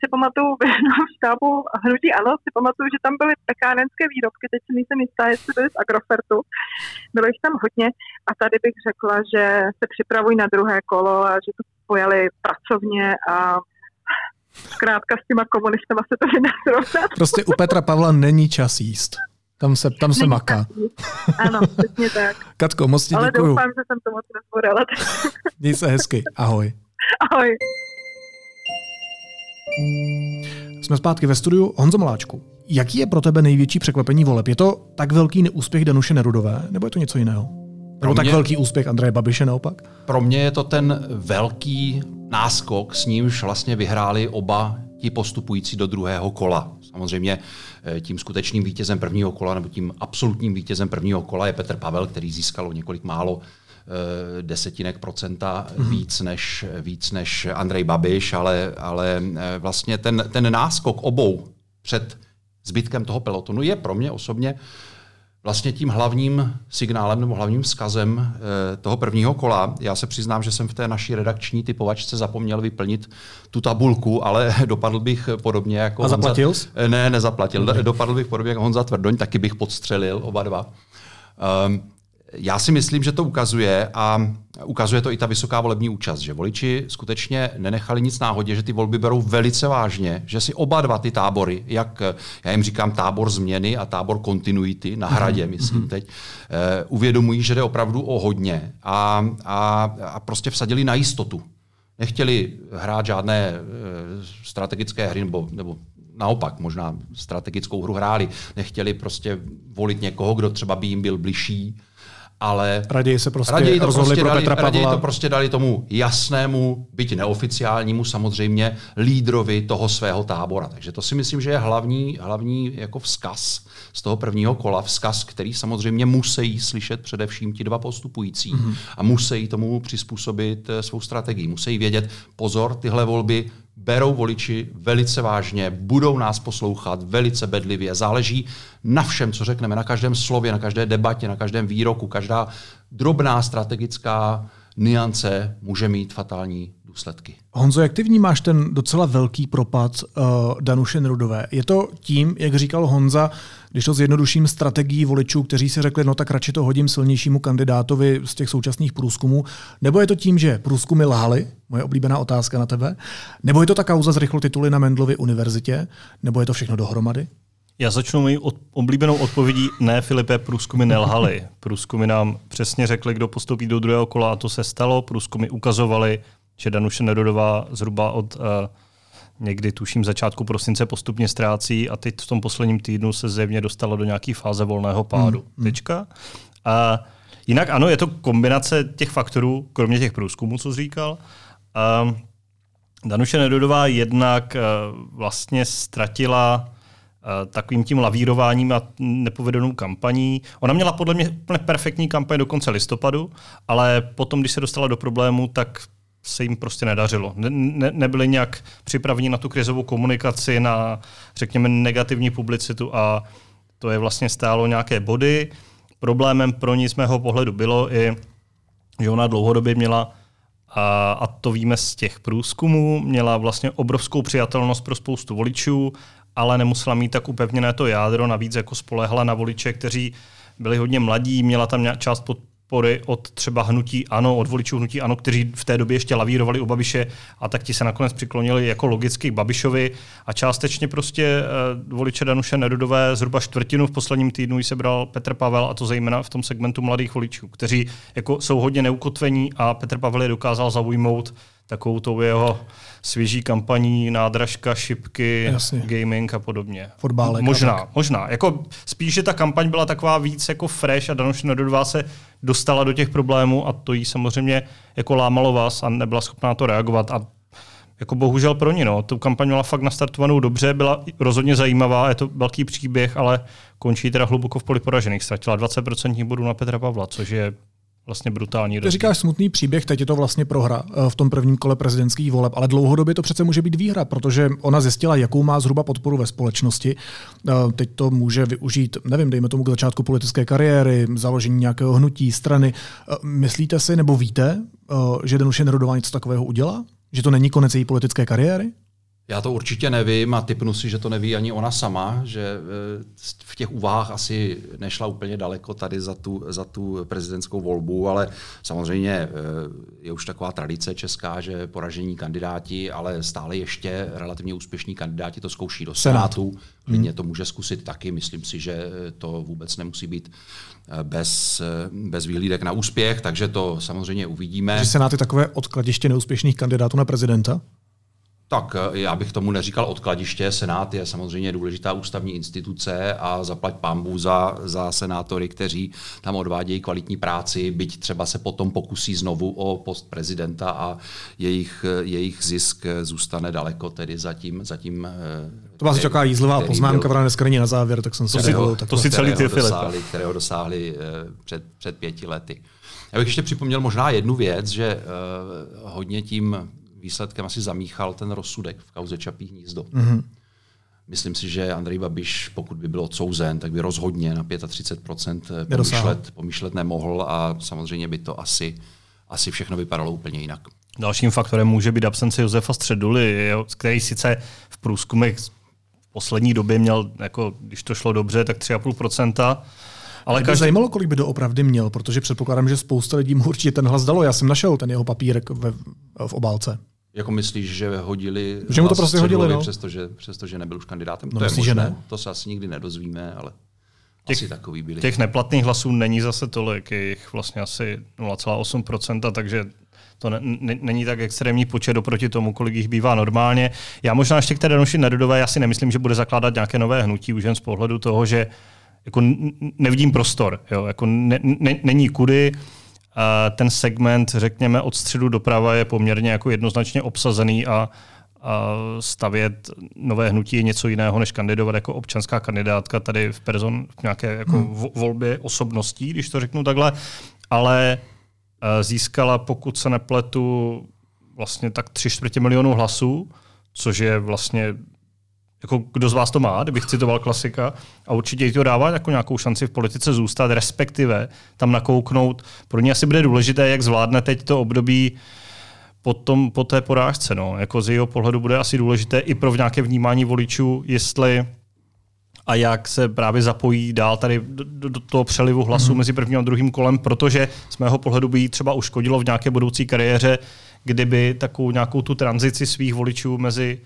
si pamatuju v štábu hnutí ano, si pamatuju, že tam byly pekárenské výrobky, teď si nejsem jistá, jestli byly z Agrofertu, bylo jich tam hodně a tady bych řekla, že se připravují na druhé kolo a že to pojali pracovně a zkrátka s těma komunistama se to nedá srovnat. Prostě u Petra Pavla není čas jíst. Tam se, tam se maká. Ano, přesně tak. Katko, moc ti Ale děkuju. doufám, že jsem to moc nezborala. Měj se hezky. Ahoj. Ahoj. Jsme zpátky ve studiu. Honzo Maláčku, jaký je pro tebe největší překvapení voleb? Je to tak velký neúspěch Danuše Nerudové, nebo je to něco jiného? Nebo mě, tak velký úspěch Andreje Babiše naopak? Pro mě je to ten velký náskok, s nímž vlastně vyhráli oba ti postupující do druhého kola. Samozřejmě tím skutečným vítězem prvního kola nebo tím absolutním vítězem prvního kola je Petr Pavel, který získal o několik málo desetinek procenta víc, než, víc než Andrej Babiš, ale, ale vlastně ten, ten náskok obou před zbytkem toho pelotonu je pro mě osobně vlastně tím hlavním signálem nebo hlavním vzkazem toho prvního kola. Já se přiznám, že jsem v té naší redakční typovačce zapomněl vyplnit tu tabulku, ale dopadl bych podobně jako A zaplatil Honza... Ne, nezaplatil. Dopadl bych podobně jako Honza Tvrdoň, taky bych podstřelil oba dva. Um, já si myslím, že to ukazuje a ukazuje to i ta vysoká volební účast, že voliči skutečně nenechali nic náhodě, že ty volby berou velice vážně, že si oba dva ty tábory, jak já jim říkám tábor změny a tábor kontinuity na hradě, myslím teď, uh, uvědomují, že jde opravdu o hodně a, a, a prostě vsadili na jistotu. Nechtěli hrát žádné uh, strategické hry nebo, nebo naopak, možná strategickou hru hráli. Nechtěli prostě volit někoho, kdo třeba by jim byl bližší, ale raději se prostě raději to rozhodli prostě pro dali, Petra Pavla. Raději to prostě dali tomu jasnému, byť neoficiálnímu samozřejmě, lídrovi toho svého tábora. Takže to si myslím, že je hlavní, hlavní jako vzkaz z toho prvního kola. Vzkaz, který samozřejmě musí slyšet především ti dva postupující mm-hmm. a musí tomu přizpůsobit svou strategii. Musí vědět, pozor, tyhle volby berou voliči velice vážně, budou nás poslouchat velice bedlivě. Záleží na všem, co řekneme, na každém slově, na každé debatě, na každém výroku. Každá drobná strategická niance může mít fatální důsledky. Honzo, jak ty vnímáš ten docela velký propad uh, Danuše Nerudové? Je to tím, jak říkal Honza, když to zjednoduším strategií voličů, kteří si řekli, no tak radši to hodím silnějšímu kandidátovi z těch současných průzkumů, nebo je to tím, že průzkumy lhaly, moje oblíbená otázka na tebe, nebo je to ta kauza z rychlotituly na Mendlově univerzitě, nebo je to všechno dohromady? Já začnu mojí od, oblíbenou odpovědí. Ne, Filipe, průzkumy nelhaly. Průzkumy nám přesně řekli, kdo postoupí do druhého kola a to se stalo. Průzkumy ukazovaly, že Danuše Nerudová zhruba od uh, někdy tuším začátku prosince postupně ztrácí a teď v tom posledním týdnu se zjevně dostala do nějaké fáze volného pádu. Hmm. Tečka. A jinak ano, je to kombinace těch faktorů, kromě těch průzkumů, co jsi říkal. Um, Danuše Nedodová jednak uh, vlastně ztratila uh, takovým tím lavírováním a nepovedenou kampaní. Ona měla podle mě úplně perfektní kampaň do konce listopadu, ale potom, když se dostala do problému, tak se jim prostě nedařilo. Ne, ne, nebyli nějak připraveni na tu krizovou komunikaci, na, řekněme, negativní publicitu a to je vlastně stálo nějaké body. Problémem pro ní z mého pohledu bylo i, že ona dlouhodobě měla, a, a to víme z těch průzkumů, měla vlastně obrovskou přijatelnost pro spoustu voličů, ale nemusela mít tak upevněné to jádro, navíc jako spolehla na voliče, kteří byli hodně mladí, měla tam část pod, podpory od třeba hnutí ANO, od voličů hnutí ANO, kteří v té době ještě lavírovali u Babiše a tak ti se nakonec přiklonili jako logicky k Babišovi. A částečně prostě uh, voliče Danuše Nerudové zhruba čtvrtinu v posledním týdnu se bral Petr Pavel a to zejména v tom segmentu mladých voličů, kteří jako jsou hodně neukotvení a Petr Pavel je dokázal zaujmout takovou tou jeho svěží kampaní, nádražka, šipky, Jasně. gaming a podobně. Fotbálek Možná, tak. možná. Jako spíš, že ta kampaň byla taková víc jako fresh a Danuše Nerudová se dostala do těch problémů a to jí samozřejmě jako lámalo vás a nebyla schopná na to reagovat. A jako bohužel pro ní, no. Tu kampaň měla fakt nastartovanou dobře, byla rozhodně zajímavá, je to velký příběh, ale končí teda hluboko v poli poražených. Ztratila 20% bodů na Petra Pavla, což je vlastně brutální. Ty říkáš smutný příběh, teď je to vlastně prohra eh, v tom prvním kole prezidentských voleb, ale dlouhodobě to přece může být výhra, protože ona zjistila, jakou má zhruba podporu ve společnosti. Eh, Teď to může využít, nevím, dejme tomu k začátku politické kariéry, založení nějakého hnutí, strany. Eh, Myslíte si nebo víte, že Danuše Nerudová něco takového udělá? Že to není konec její politické kariéry? Já to určitě nevím a typnu si, že to neví ani ona sama, že eh, v těch úvahách asi nešla úplně daleko tady za tu, za tu prezidentskou volbu, ale samozřejmě eh, je už taková tradice česká, že poražení kandidáti, ale stále ještě relativně úspěšní kandidáti to zkouší do Senát. Senátu. Klidně to může zkusit taky. Myslím si, že to vůbec nemusí být eh, bez, bez výhlídek na úspěch, takže to samozřejmě uvidíme. Že Senát je takové odkladiště neúspěšných kandidátů na prezidenta? Tak eh, já bych tomu neříkal odkladiště. Senát je samozřejmě důležitá ústavní instituce a zaplať pámbu za, za senátory, kteří tam odvádějí kvalitní práci, byť třeba se potom pokusí znovu o post prezidenta a jejich, eh, jejich zisk eh, zůstane daleko tedy zatím. zatím To vás čeká jízlivá který poznámka, byl- která dneska není na závěr, tak jsem si si- dovolil to takhle. si celý ty, kterého dosáhli, kterého dosáhli před, před pěti lety. Já bych ještě připomněl možná jednu věc, že hodně tím výsledkem asi zamíchal ten rozsudek v kauze Čapí hnízdo. Mm-hmm. Myslím si, že Andrej Babiš, pokud by byl odsouzen, tak by rozhodně na 35% Nedosáhl. pomýšlet, pomýšlet nemohl a samozřejmě by to asi, asi všechno vypadalo úplně jinak. Dalším faktorem může být absence Josefa Středuly, který sice v průzkumech v poslední době měl, jako, když to šlo dobře, tak 3,5%. Ale každý, zajímalo, kolik by doopravdy měl, protože předpokládám, že spousta lidí mu určitě ten hlas dalo. Já jsem našel ten jeho papírek ve, v obálce. Jako myslíš, že hodili Že mu to prostě hodili, no. přestože, přestože nebyl už kandidátem? No, to je myslíš, že ne? To se asi nikdy nedozvíme, ale Těch- asi takový byli. těch neplatných hlasů není zase tolik, je jich vlastně asi 0,8%, takže to ne, ne, není tak extrémní počet oproti tomu, kolik jich bývá normálně. Já možná ještě k té Danuši Nerudové, já si nemyslím, že bude zakládat nějaké nové hnutí, už jen z pohledu toho, že jako nevidím prostor, jo, jako ne, ne, není kudy, ten segment, řekněme, od středu doprava je poměrně jako jednoznačně obsazený a, a stavět nové hnutí je něco jiného, než kandidovat jako občanská kandidátka tady v person v nějaké jako vo- volbě osobností, když to řeknu takhle, ale eh, získala, pokud se nepletu, vlastně tak tři čtvrtě milionů hlasů, což je vlastně jako kdo z vás to má, kdybych citoval klasika, a určitě jí to dává jako nějakou šanci v politice zůstat, respektive tam nakouknout. Pro ně asi bude důležité, jak zvládne teď to období po, tom, po té porážce. No. Jako z jeho pohledu bude asi důležité i pro nějaké vnímání voličů, jestli a jak se právě zapojí dál tady do, do, do toho přelivu hlasů mm. mezi prvním a druhým kolem, protože z mého pohledu by jí třeba uškodilo v nějaké budoucí kariéře, kdyby takovou nějakou tu tranzici svých voličů mezi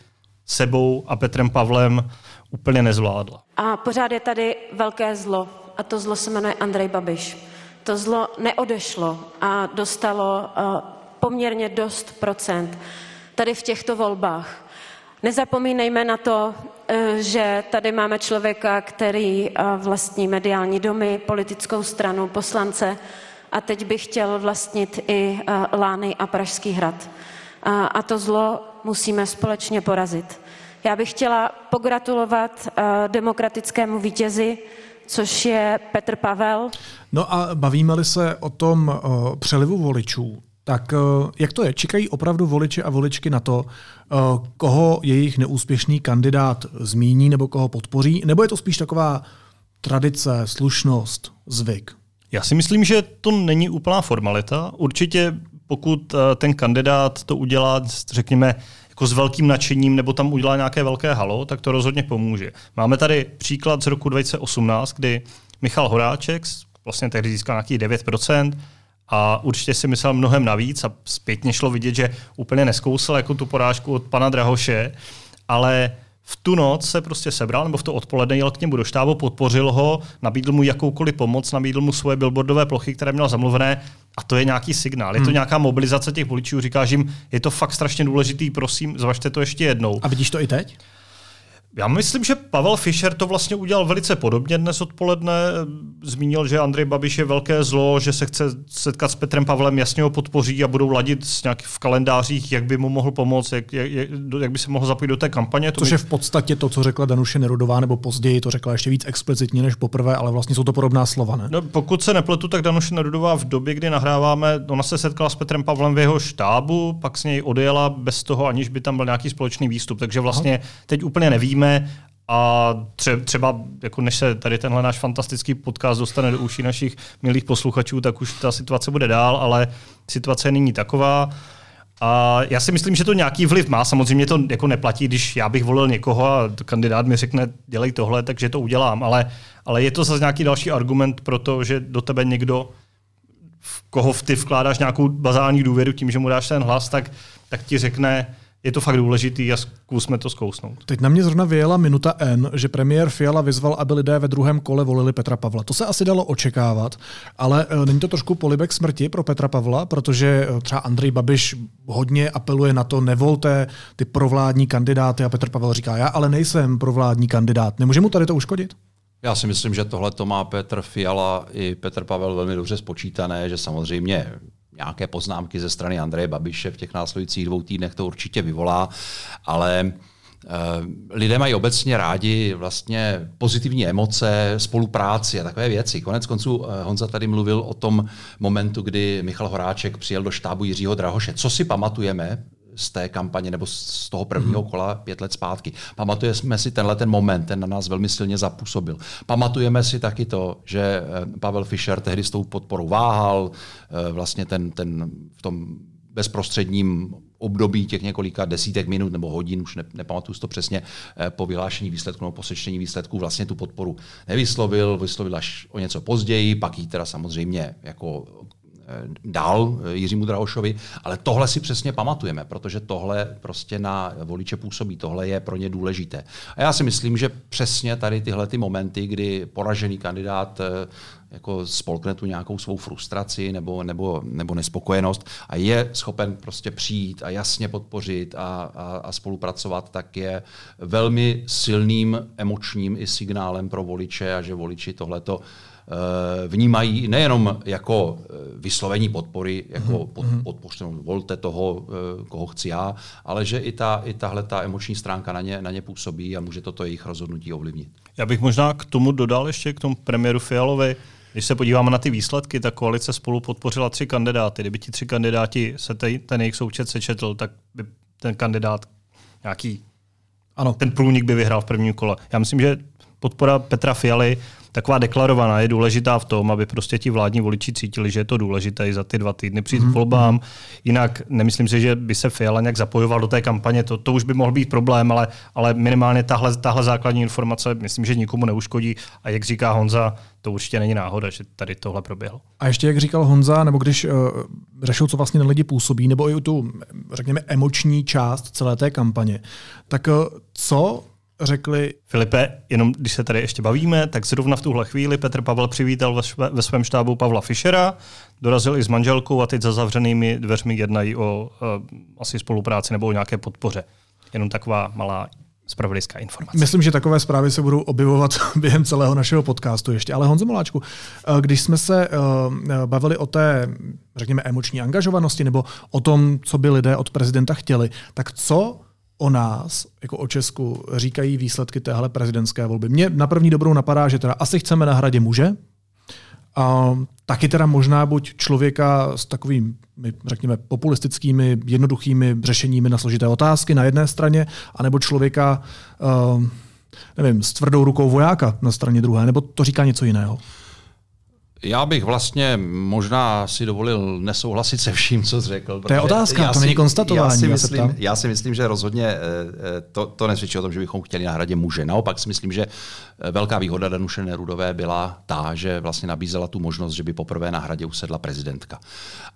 sebou a Petrem Pavlem úplně nezvládla. A pořád je tady velké zlo a to zlo se jmenuje Andrej Babiš. To zlo neodešlo a dostalo uh, poměrně dost procent tady v těchto volbách. Nezapomínejme na to, eh, že tady máme člověka, který eh, vlastní mediální domy, politickou stranu, poslance a teď bych chtěl vlastnit i eh, Lány a Pražský hrad. A to zlo musíme společně porazit. Já bych chtěla pogratulovat eh, demokratickému vítězi, což je Petr Pavel. No a bavíme-li se o tom uh, přelivu voličů, tak uh, jak to je? Čekají opravdu voliči a voličky na to, uh, koho jejich neúspěšný kandidát zmíní nebo koho podpoří? Nebo je to spíš taková tradice, slušnost, zvyk? Já si myslím, že to není úplná formalita. Určitě pokud eh, ten kandidát to udělá, řekněme, jako s velkým nadšením nebo tam udělá nějaké velké halo, tak to rozhodně pomůže. Máme tady příklad z roku 2018, kdy Michal Horáček vlastně tehdy získal nějakých 9%, a určitě si myslel mnohem navíc a zpětně šlo vidět, že úplně neskousal jako tu porážku od pana Drahoše, ale v tu noc se prostě sebral, nebo v to odpoledne jel k němu do štábu, podpořil ho, nabídl mu jakoukoliv pomoc, nabídl mu svoje billboardové plochy, které měl zamluvené a to je nějaký signál. Je to hmm. nějaká mobilizace těch voličů. Říkáš jim, je to fakt strašně důležitý, prosím, zvažte to ještě jednou. A vidíš to i teď? Já myslím, že Pavel Fischer to vlastně udělal velice podobně dnes odpoledne. Zmínil, že Andrej Babiš je velké zlo, že se chce setkat s Petrem Pavlem, jasně ho podpoří a budou ladit s nějak v kalendářích, jak by mu mohl pomoct, jak, jak, jak by se mohl zapojit do té kampaně. To Což by... je v podstatě to, co řekla Danuše Nerudová, nebo později to řekla ještě víc explicitně než poprvé, ale vlastně jsou to podobná slova, ne? No, pokud se nepletu, tak Danuše Nerudová v době, kdy nahráváme, ona se setkala s Petrem Pavlem v jeho štábu, pak s něj odjela bez toho, aniž by tam byl nějaký společný výstup. Takže vlastně Aha. teď úplně nevíme, víme a třeba, jako než se tady tenhle náš fantastický podcast dostane do uší našich milých posluchačů, tak už ta situace bude dál, ale situace je nyní taková. A já si myslím, že to nějaký vliv má. Samozřejmě to jako neplatí, když já bych volil někoho a kandidát mi řekne, dělej tohle, takže to udělám. Ale, ale je to zase nějaký další argument pro to, že do tebe někdo, v koho ty vkládáš nějakou bazální důvěru tím, že mu dáš ten hlas, tak, tak ti řekne, je to fakt důležitý a zkusme to zkousnout. Teď na mě zrovna vyjela minuta N, že premiér Fiala vyzval, aby lidé ve druhém kole volili Petra Pavla. To se asi dalo očekávat, ale e, není to trošku polibek smrti pro Petra Pavla, protože e, třeba Andrej Babiš hodně apeluje na to, nevolte ty provládní kandidáty a Petr Pavel říká, já ale nejsem provládní kandidát. Nemůže mu tady to uškodit? Já si myslím, že tohle to má Petr Fiala i Petr Pavel velmi dobře spočítané, že samozřejmě nějaké poznámky ze strany Andreje Babiše v těch následujících dvou týdnech to určitě vyvolá, ale eh, lidé mají obecně rádi vlastně pozitivní emoce, spolupráci a takové věci. Konec konců eh, Honza tady mluvil o tom momentu, kdy Michal Horáček přijel do štábu Jiřího Drahoše. Co si pamatujeme z té kampaně nebo z toho prvního mhm. kola pět let zpátky. Pamatujeme si tenhle ten moment, ten na nás velmi silně zapůsobil. Pamatujeme si taky to, že eh, Pavel Fischer tehdy s tou podporou váhal, eh, vlastně ten, ten v tom bezprostředním období těch několika desítek minut nebo hodin, už ne, nepamatuju to přesně, eh, po vyhlášení výsledku nebo po sečtení výsledků vlastně tu podporu nevyslovil, vyslovil až o něco později, pak ji teda samozřejmě jako Eh, dál eh, Jiřímu Drahošovi, ale tohle si přesně pamatujeme, protože tohle prostě na voliče působí, tohle je pro ně důležité. A já si myslím, že přesně tady tyhle ty momenty, kdy poražený kandidát eh, jako spolkne tu nějakou svou frustraci nebo, nebo, nebo nespokojenost a je schopen prostě přijít a jasně podpořit a, a, a spolupracovat, tak je velmi silným emočním i signálem pro voliče a že voliči tohleto Eh, vnímají nejenom jako eh, vyslovení podpory, jako mm-hmm. pod, mhm. podpořte, volte toho, eh, koho chci já, ale že i, ta, i tahle ta emoční stránka na ně, na ně působí a může toto jejich rozhodnutí ovlivnit. Já bych možná k tomu dodal ještě k tomu premiéru Fialovi, když se podíváme na ty výsledky, ta koalice spolu podpořila tři kandidáty. Kdyby ti tři kandidáti se tej, ten jejich součet sečetl, tak by ten kandidát nějaký ano. ten průnik by vyhrál v prvním kole. Já myslím, že podpora Petra Fialy taková deklarovaná je důležitá v tom, aby prostě ti vládní voliči cítili, že je to důležité za ty dva týdny přijít mm-hmm. volbám. Jinak nemyslím si, že by se Fiala nějak zapojoval do té kampaně, to, to už by mohl být problém, ale, ale minimálně tahle, tahle základní informace myslím, že nikomu neuškodí. A jak říká Honza, to určitě není náhoda, že tady tohle proběhlo. A ještě jak říkal Honza, nebo když uh, řešil, co vlastně na lidi působí, nebo i tu, řekněme, emoční část celé té kampaně, tak uh, co řekli... Filipe, jenom když se tady ještě bavíme, tak zrovna v tuhle chvíli Petr Pavel přivítal ve, šve, ve svém štábu Pavla Fischera, dorazil i s manželkou a teď za zavřenými dveřmi jednají o uh, asi spolupráci nebo o nějaké podpoře. Jenom taková malá spravodajská informace. Myslím, že takové zprávy se budou objevovat během celého našeho podcastu ještě. Ale Honzo Moláčku, eh, když jsme se uh, bavili o té, řekněme, emoční angažovanosti nebo o tom, co by lidé od prezidenta chtěli, tak co o nás, jako o Česku, říkají výsledky téhle prezidentské volby. Mně na první dobrou napadá, že teda asi chceme na hradě muže, a taky teda možná buď člověka s takovými, řekněme, populistickými, jednoduchými řešeními na složité otázky na jedné straně, anebo člověka, uh, nevím, s tvrdou rukou vojáka na straně druhé, nebo to říká něco jiného? Já bych vlastně možná si dovolil nesouhlasit se vším, co jsi řekl. To je otázka, to není konstatování. Já si, myslím, já si myslím, že rozhodně eh, eh, to, to nesvědčí o tom, že bychom chtěli na hradě muže. Naopak si myslím, že eh, velká výhoda Danuše Nerudové byla ta, že vlastně nabízela tu možnost, že by poprvé na hradě usedla prezidentka.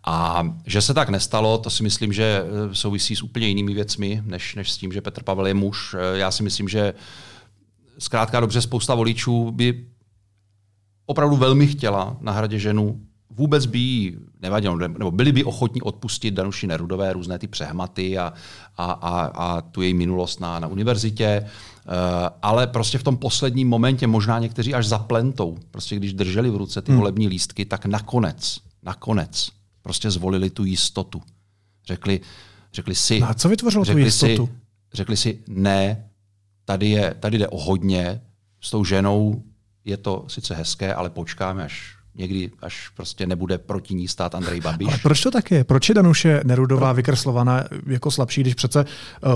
A že se tak nestalo, to si myslím, že souvisí s úplně jinými věcmi, než, než s tím, že Petr Pavel je muž. Já si myslím, že zkrátka dobře spousta voličů by opravdu velmi chtěla na hradě ženu, vůbec by jí nevadilo, nebo byli by ochotní odpustit Danuši Nerudové různé ty přehmaty a, a, a, a tu její minulost na, na univerzitě, uh, ale prostě v tom posledním momentě, možná někteří až zaplentou, prostě když drželi v ruce ty hmm. volební lístky, tak nakonec, nakonec prostě zvolili tu jistotu. Řekli, řekli si... No a co vytvořilo tu jistotu? Si, řekli si, ne, tady, je, tady jde o hodně, s tou ženou je to sice hezké, ale počkáme, až někdy, až prostě nebude proti ní stát Andrej Babiš. Ale proč to tak je? Proč je Danuše Nerudová vykreslovaná jako slabší, když přece uh,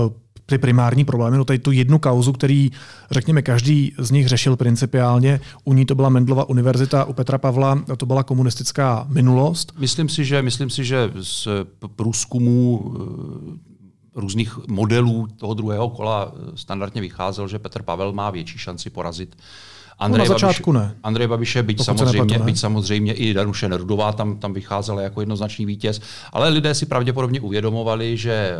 ty primární problémy, no tady tu jednu kauzu, který, řekněme, každý z nich řešil principiálně. U ní to byla Mendlova univerzita, u Petra Pavla to byla komunistická minulost. Myslím si, že, myslím si, že z průzkumů eh, různých modelů toho druhého kola standardně vycházel, že Petr Pavel má větší šanci porazit Andrej no na začátku Babiš, ne. Andrej Babiše, byť samozřejmě, nepletu, byť samozřejmě i Danuše Nerudová tam, tam vycházela jako jednoznačný vítěz, ale lidé si pravděpodobně uvědomovali, že e,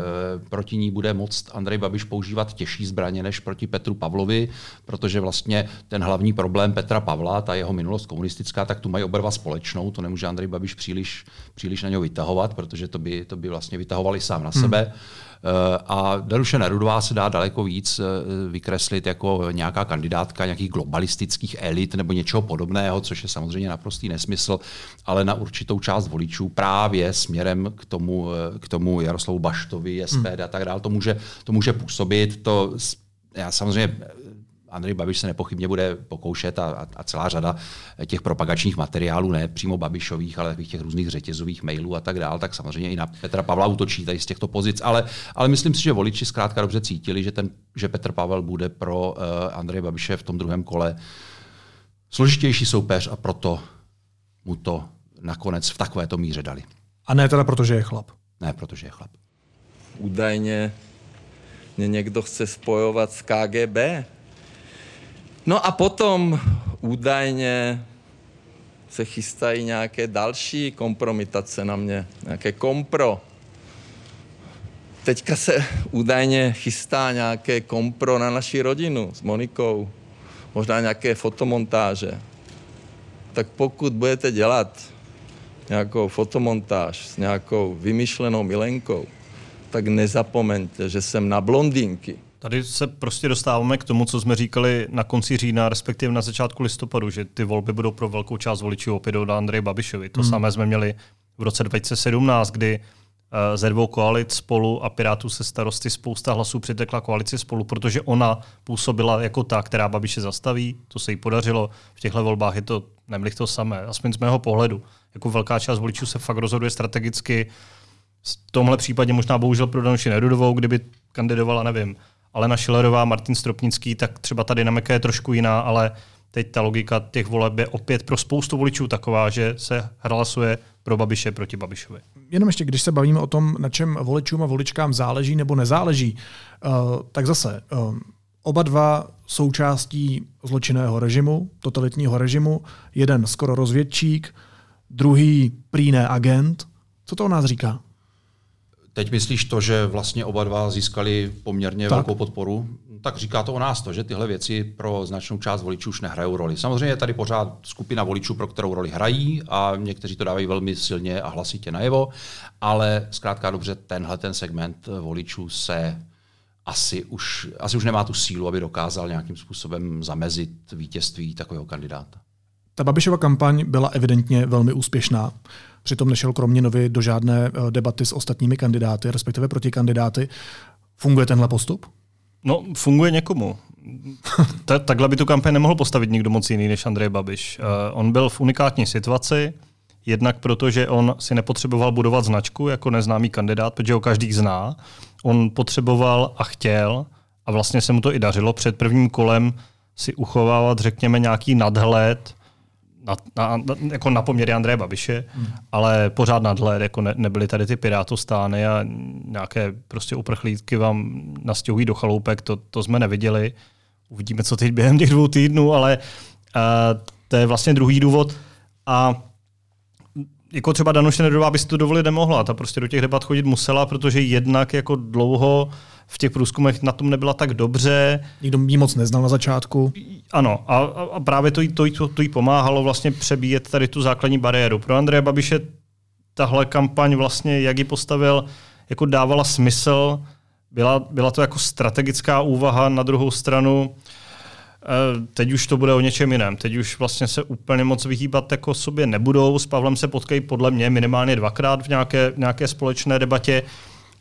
proti ní bude moct Andrej Babiš používat těžší zbraně než proti Petru Pavlovi, protože vlastně ten hlavní problém Petra Pavla, ta jeho minulost komunistická, tak tu mají oba dva společnou, to nemůže Andrej Babiš příliš, příliš na něho vytahovat, protože to by, to by vlastně vytahovali sám na hmm. sebe. Eh, a Daruše Nerudová se dá daleko víc eh, vykreslit jako nějaká kandidátka nějakých globalistických elit nebo něčeho podobného, což je samozřejmě naprostý nesmysl, ale na určitou část voličů právě směrem k tomu, eh, k tomu Jaroslavu Baštovi, SPD hmm. a tak dále, to může, to může působit. To, já samozřejmě Andrej Babiš se nepochybně bude pokoušet a, a celá řada těch propagačních materiálů, ne přímo Babišových, ale těch různých řetězových mailů a tak dále, tak samozřejmě i na Petra Pavla útočí tady z těchto pozic. Ale, ale myslím si, že voliči zkrátka dobře cítili, že, ten, že Petr Pavel bude pro uh, Andreje Babiše v tom druhém kole složitější soupeř a proto mu to nakonec v takovéto míře dali. A ne teda protože je chlap. Ne, protože je chlap. Údajně mě někdo chce spojovat s KGB. No a potom údajně se chystají nějaké další kompromitace na mě, nějaké kompro. Teďka se údajně chystá nějaké kompro na naši rodinu s Monikou, možná nějaké fotomontáže. Tak pokud budete dělat nějakou fotomontáž s nějakou vymyšlenou milenkou, tak nezapomeňte, že jsem na blondýnky. Tady se prostě dostáváme k tomu, co jsme říkali na konci října, respektive na začátku listopadu, že ty volby budou pro velkou část voličů opět do Andreje Babišovi. To hmm. samé jsme měli v roce 2017, kdy eh, ze dvou koalic spolu a Pirátů se starosty spousta hlasů přitekla koalici spolu, protože ona působila jako ta, která Babiše zastaví. To se jí podařilo. V těchto volbách je to nemlich to samé, aspoň z mého pohledu. Jako velká část voličů se fakt rozhoduje strategicky. V tomhle případě možná bohužel pro Danuši Nerudovou, kdyby kandidovala, nevím, Alena Šilerová, Martin Stropnický, tak třeba ta dynamika je trošku jiná, ale teď ta logika těch voleb je opět pro spoustu voličů taková, že se hlasuje pro Babiše proti Babišovi. Jenom ještě, když se bavíme o tom, na čem voličům a voličkám záleží nebo nezáleží, uh, tak zase uh, oba dva součástí zločinného režimu, totalitního režimu, jeden skoro rozvědčík, druhý prýné agent. Co to o nás říká? Teď myslíš to, že vlastně oba dva získali poměrně tak. velkou podporu? Tak říká to o nás to, že tyhle věci pro značnou část voličů už nehrajou roli. Samozřejmě je tady pořád skupina voličů, pro kterou roli hrají a někteří to dávají velmi silně a hlasitě najevo, ale zkrátka dobře tenhle ten segment voličů se asi už, asi už nemá tu sílu, aby dokázal nějakým způsobem zamezit vítězství takového kandidáta. Ta Babišova kampaň byla evidentně velmi úspěšná. Přitom nešel kromě novy do žádné eh, debaty s ostatními kandidáty, respektive proti kandidáty. Funguje tenhle postup? No, funguje někomu. Ta, takhle by tu kampaň nemohl postavit nikdo moc jiný než Andrej Babiš. Uh, on byl v unikátní situaci, jednak proto, že on si nepotřeboval budovat značku jako neznámý kandidát, protože ho každý zná. On potřeboval a chtěl, a vlastně se mu to i dařilo, před prvním kolem si uchovávat, řekněme, nějaký nadhled na, na, jako na poměry Andreje Babiše, hmm. ale pořád nadhled, jako ne, nebyly tady ty pirátostány a nějaké prostě uprchlíky vám nastěhují do chaloupek, to, to jsme neviděli. Uvidíme, co teď během těch dvou týdnů, ale uh, to je vlastně druhý důvod. A jako třeba Danuše Nedová by si to dovolit nemohla. Ta prostě do těch debat chodit musela, protože jednak jako dlouho v těch průzkumech na tom nebyla tak dobře. Nikdo jí moc neznal na začátku. Ano, a, a právě to jí, to, jí, to, to jí pomáhalo vlastně přebíjet tady tu základní bariéru. Pro Andreje Babiše tahle kampaň vlastně, jak ji postavil, jako dávala smysl, byla, byla to jako strategická úvaha na druhou stranu. Eh, teď už to bude o něčem jiném. Teď už vlastně se úplně moc vyhýbat jako sobě nebudou. S Pavlem se potkají podle mě minimálně dvakrát v nějaké, v nějaké společné debatě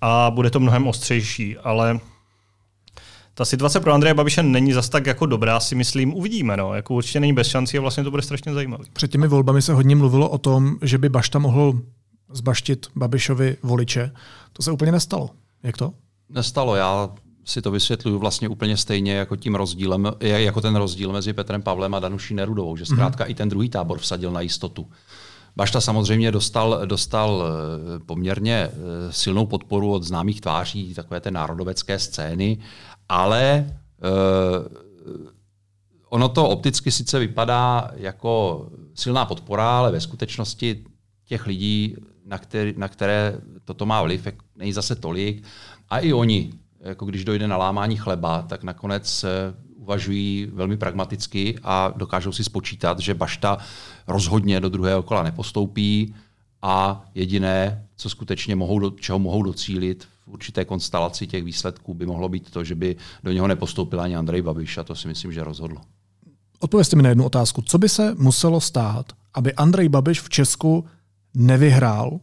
a bude to mnohem ostřejší. Ale ta situace pro Andreje Babiše není zas tak jako dobrá, si myslím, uvidíme. No. Jako určitě není bez šancí a vlastně to bude strašně zajímavé. Před těmi volbami se hodně mluvilo o tom, že by Bašta mohl zbaštit Babišovi voliče. To se úplně nestalo. Jak to? Nestalo. Já si to vysvětluju vlastně úplně stejně jako tím rozdílem, jako ten rozdíl mezi Petrem Pavlem a Danuší Nerudovou, že mhm. zkrátka mm-hmm. i ten druhý tábor vsadil na jistotu. Bašta samozřejmě dostal, dostal eh, poměrně eh, silnou podporu od známých tváří takové té národovecké scény, ale uh, ono to opticky sice vypadá jako silná podpora, ale ve skutečnosti těch lidí, na, který, na které toto má vliv, není zase tolik. A i oni jako když dojde na lámání chleba, tak nakonec uvažují velmi pragmaticky a dokážou si spočítat, že Bašta rozhodně do druhého kola nepostoupí a jediné, co skutečně mohou, do, čeho mohou docílit v určité konstelaci těch výsledků, by mohlo být to, že by do něho nepostoupil ani Andrej Babiš a to si myslím, že rozhodlo. Odpovězte mi na jednu otázku. Co by se muselo stát, aby Andrej Babiš v Česku nevyhrál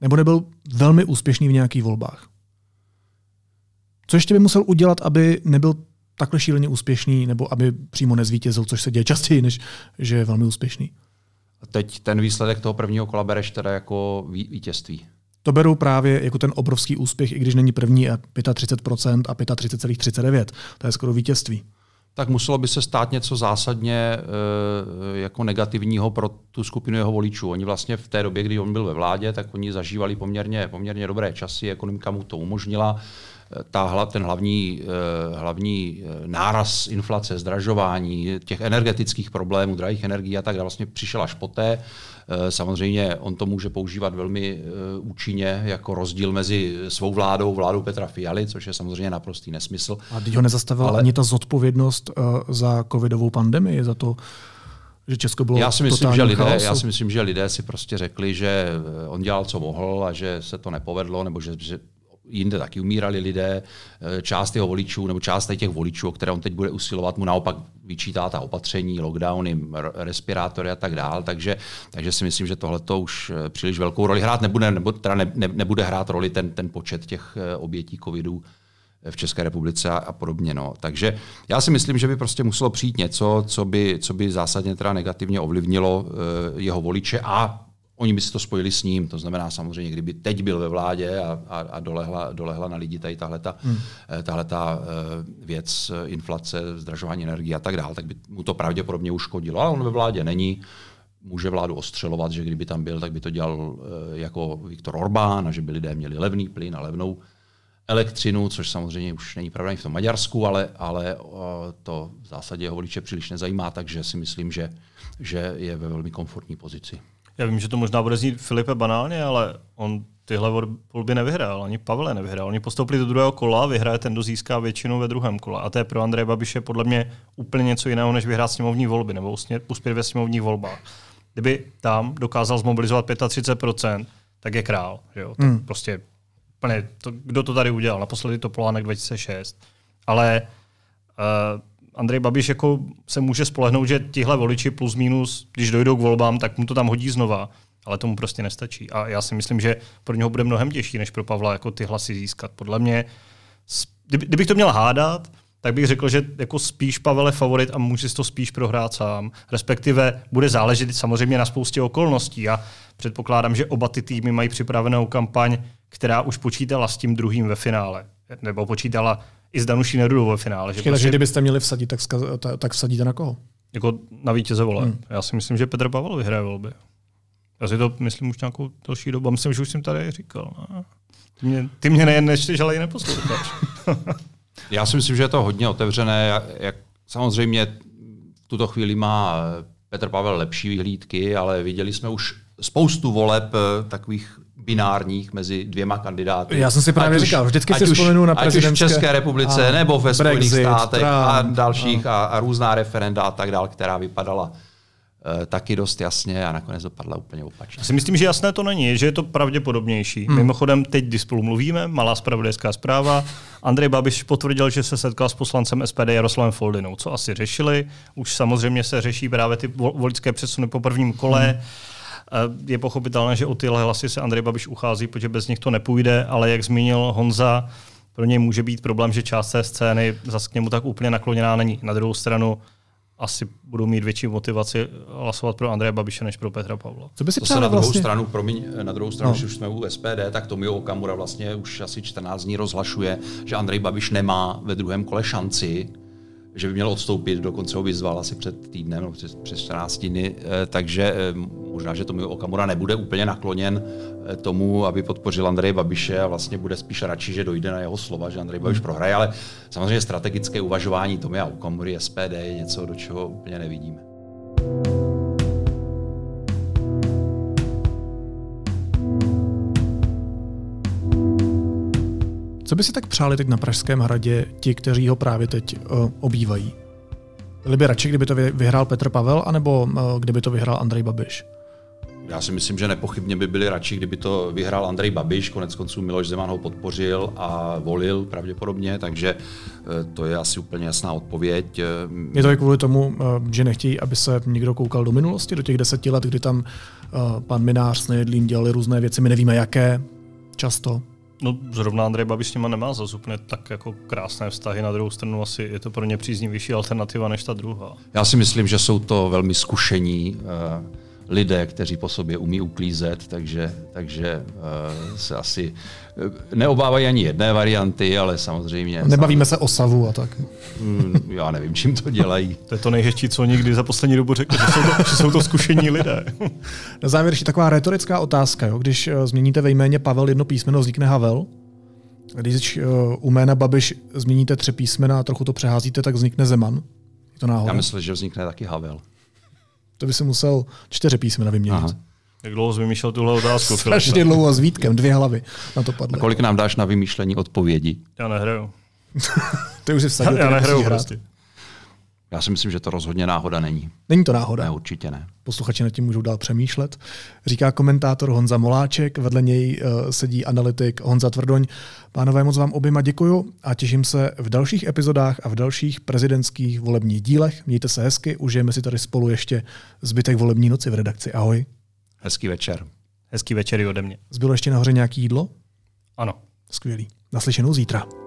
nebo nebyl velmi úspěšný v nějakých volbách? Co ještě by musel udělat, aby nebyl takhle šíleně úspěšný, nebo aby přímo nezvítězil, což se děje častěji, než že je velmi úspěšný? Teď ten výsledek toho prvního kola bereš teda jako vítězství. To beru právě jako ten obrovský úspěch, i když není první a 35% a 35,39%. To je skoro vítězství. Tak muselo by se stát něco zásadně e, jako negativního pro tu skupinu jeho voličů. Oni vlastně v té době, kdy on byl ve vládě, tak oni zažívali poměrně, poměrně dobré časy, ekonomika mu to umožnila ta, ten hlavní, eh, hlavní eh, náraz inflace, zdražování, těch energetických problémů, drahých energií a tak dále vlastně přišel až poté. Eh, samozřejmě on to může používat velmi účinně jako rozdíl mezi svou vládou, vládou Petra Fialy, což je samozřejmě naprostý nesmysl. A teď ho nezastavila ale... ani ta zodpovědnost za covidovou pandemii, za to, že Česko bylo já si myslím, že lidé, Já si myslím, že lidé si prostě řekli, že on dělal, co mohl a že se to nepovedlo, nebo že, že jinde taky umírali lidé, eh, část jeho voličů nebo část těch voličů, o které on teď bude usilovat, mu naopak vyčítá ta opatření, lockdowny, respirátory a tak dál. Takže, takže si myslím, že tohle to už eh, příliš velkou roli hrát nebude, nebo teda ne, ne, nebude hrát roli ten, ten počet těch eh, obětí covidu v České republice a, podobně. No. Takže já si myslím, že by prostě muselo přijít něco, co by, co by zásadně teda negativně ovlivnilo jeho voliče a Oni by si to spojili s ním, to znamená samozřejmě, kdyby teď byl ve vládě a, a, a dolehla, dolehla na lidi tady tahleta, hmm. Eh, tahleta uh, věc, eh, inflace, zdražování energie a tak dále, tak by mu to pravděpodobně uškodilo. Ale on ve vládě není, může vládu ostřelovat, že kdyby tam byl, tak by to dělal jako Viktor Orbán a že by lidé měli levný plyn a levnou elektřinu, což samozřejmě už není pravda ani v tom Maďarsku, ale, ale to v zásadě jeho voliče příliš nezajímá, takže si myslím, že, že je ve velmi komfortní pozici. Já vím, že to možná bude znít Filipe banálně, ale on tyhle volby nevyhrál, ani Pavle nevyhrál. Oni postoupili do druhého kola, vyhraje ten, kdo získá většinu ve druhém kole. A to je pro Andreje Babiše podle mě úplně něco jiného, než vyhrát sněmovní volby nebo uspět ve sněmovních volbách. Kdyby tam dokázal zmobilizovat 35%, tak je král. Že jo? Hmm. To prostě úplně, to, kdo to tady udělal? Naposledy to Polánek 2006. Ale uh, Andrej Babiš jako se může spolehnout, že tihle voliči plus minus, když dojdou k volbám, tak mu to tam hodí znova. Ale tomu prostě nestačí. A já si myslím, že pro něho bude mnohem těžší, než pro Pavla jako ty hlasy získat. Podle mě, kdybych to měl hádat, tak bych řekl, že jako spíš Pavel je favorit a může si to spíš prohrát sám. Respektive bude záležet samozřejmě na spoustě okolností. A předpokládám, že oba ty týmy mají připravenou kampaň, která už počítala s tím druhým ve finále. Nebo počítala i s Danuší Nerudovou ve finále. Že prostě... kdybyste měli vsadit, tak, tak vsadíte na koho? Jako na vítěze voleb. Hmm. Já si myslím, že Petr Pavel vyhraje volby. Já si to myslím už nějakou další dobu. Myslím, že už jsem tady říkal. No. Ty mě, ty mě nejen nečteš, ale i neposloucháš. Já si myslím, že je to hodně otevřené. Jak, samozřejmě v tuto chvíli má Petr Pavel lepší vyhlídky, ale viděli jsme už spoustu voleb eh, takových binárních mezi dvěma kandidáty. Já jsem si právě ať říkal, vždycky si už, vzpomenu na prezidentské... Ať už v České republice, a nebo ve Spojených Brexit, státech Trump, a dalších a, a různá referenda a tak dále, která vypadala uh, taky dost jasně a nakonec dopadla úplně opačně. Já si myslím, že jasné to není, že je to pravděpodobnější. Hmm. Mimochodem, teď, když spolu mluvíme, malá spravodajská zpráva, Andrej Babiš potvrdil, že se setkal s poslancem SPD Jaroslavem Foldinou. Co asi řešili? Už samozřejmě se řeší právě ty voličské přesuny po prvním kole. Hmm je pochopitelné, že o tyhle hlasy se Andrej Babiš uchází, protože bez nich to nepůjde, ale jak zmínil Honza, pro něj může být problém, že část té scény zase k němu tak úplně nakloněná není. Na druhou stranu asi budou mít větší motivaci hlasovat pro Andreje Babiše než pro Petra Pavla. Co by si to se na druhou vlastně... stranu, promiň, na druhou stranu, no. když už jsme u SPD, tak Tomio Okamura vlastně už asi 14 dní rozhlašuje, že Andrej Babiš nemá ve druhém kole šanci že by měl odstoupit, dokonce ho vyzval asi před týdnem, no, přes, přes 14 dny, eh, takže eh, možná, že Tomio Okamura nebude úplně nakloněn eh, tomu, aby podpořil Andreje Babiše a vlastně bude spíš radši, že dojde na jeho slova, že Andrej Babiš hmm. prohraje, ale samozřejmě strategické uvažování Tomia Okamury SPD je něco, do čeho úplně nevidíme. Co by si tak přáli teď na Pražském hradě ti, kteří ho právě teď uh, obývají? Byli by radši, kdyby to vyhrál Petr Pavel, anebo uh, kdyby to vyhrál Andrej Babiš? Já si myslím, že nepochybně by byli radši, kdyby to vyhrál Andrej Babiš, konec konců Miloš Zeman ho podpořil a volil pravděpodobně, takže eh, to je asi úplně jasná odpověď. Je to i kvůli tomu, že nechtějí, aby se někdo koukal do minulosti, do těch deseti let, kdy tam pan Minář s Nejedlím dělali různé věci, my nevíme jaké, často. No zrovna Andrej Babiš s nima nemá zase úplně tak jako krásné vztahy. Na druhou stranu asi je to pro ně příznivější alternativa než ta druhá. Já si myslím, že jsou to velmi zkušení uh, lidé, kteří po sobě umí uklízet, takže, takže uh, se asi eh, neobávají ani jedné varianty, ale samozřejmě... Nebavíme samozřejmě, se o savu a tak. Mm, já nevím, čím to dělají. To je to nejhezčí, co nikdy za poslední dobu řekl, že jsou to, že jsou to zkušení lidé. Na závěr ještě taková retorická otázka. Jo? Když uh, změníte ve jméně Pavel jedno písmeno, vznikne Havel. Když uh, u jména Babiš změníte tři písmena a trochu to přeházíte, tak vznikne Zeman. Je to náhoda? Já myslím, že vznikne taky Havel. To by si musel čtyři písmena vyměnit. Aha. Jak dlouho jsi vymýšlel tuhle otázku? Strašně dlouho s Vítkem, dvě hlavy na to padly. A kolik nám dáš na vymýšlení odpovědi? Já nehraju. Ty už jsi vsadil, Já nehraju prostě. Já si myslím, že to rozhodně náhoda není. Není to náhoda? Ne, určitě ne. Posluchači nad tím můžou dál přemýšlet. Říká komentátor Honza Moláček, vedle něj uh, sedí analytik Honza Tvrdoň. Pánové, moc vám oběma děkuju a těším se v dalších epizodách a v dalších prezidentských volebních dílech. Mějte se hezky, užijeme si tady spolu ještě zbytek volební noci v redakci. Ahoj. Hezký večer. Hezký večer i ode mě. Zbylo ještě nahoře nějaký jídlo? Ano. Skvělý. Naslyšenou zítra.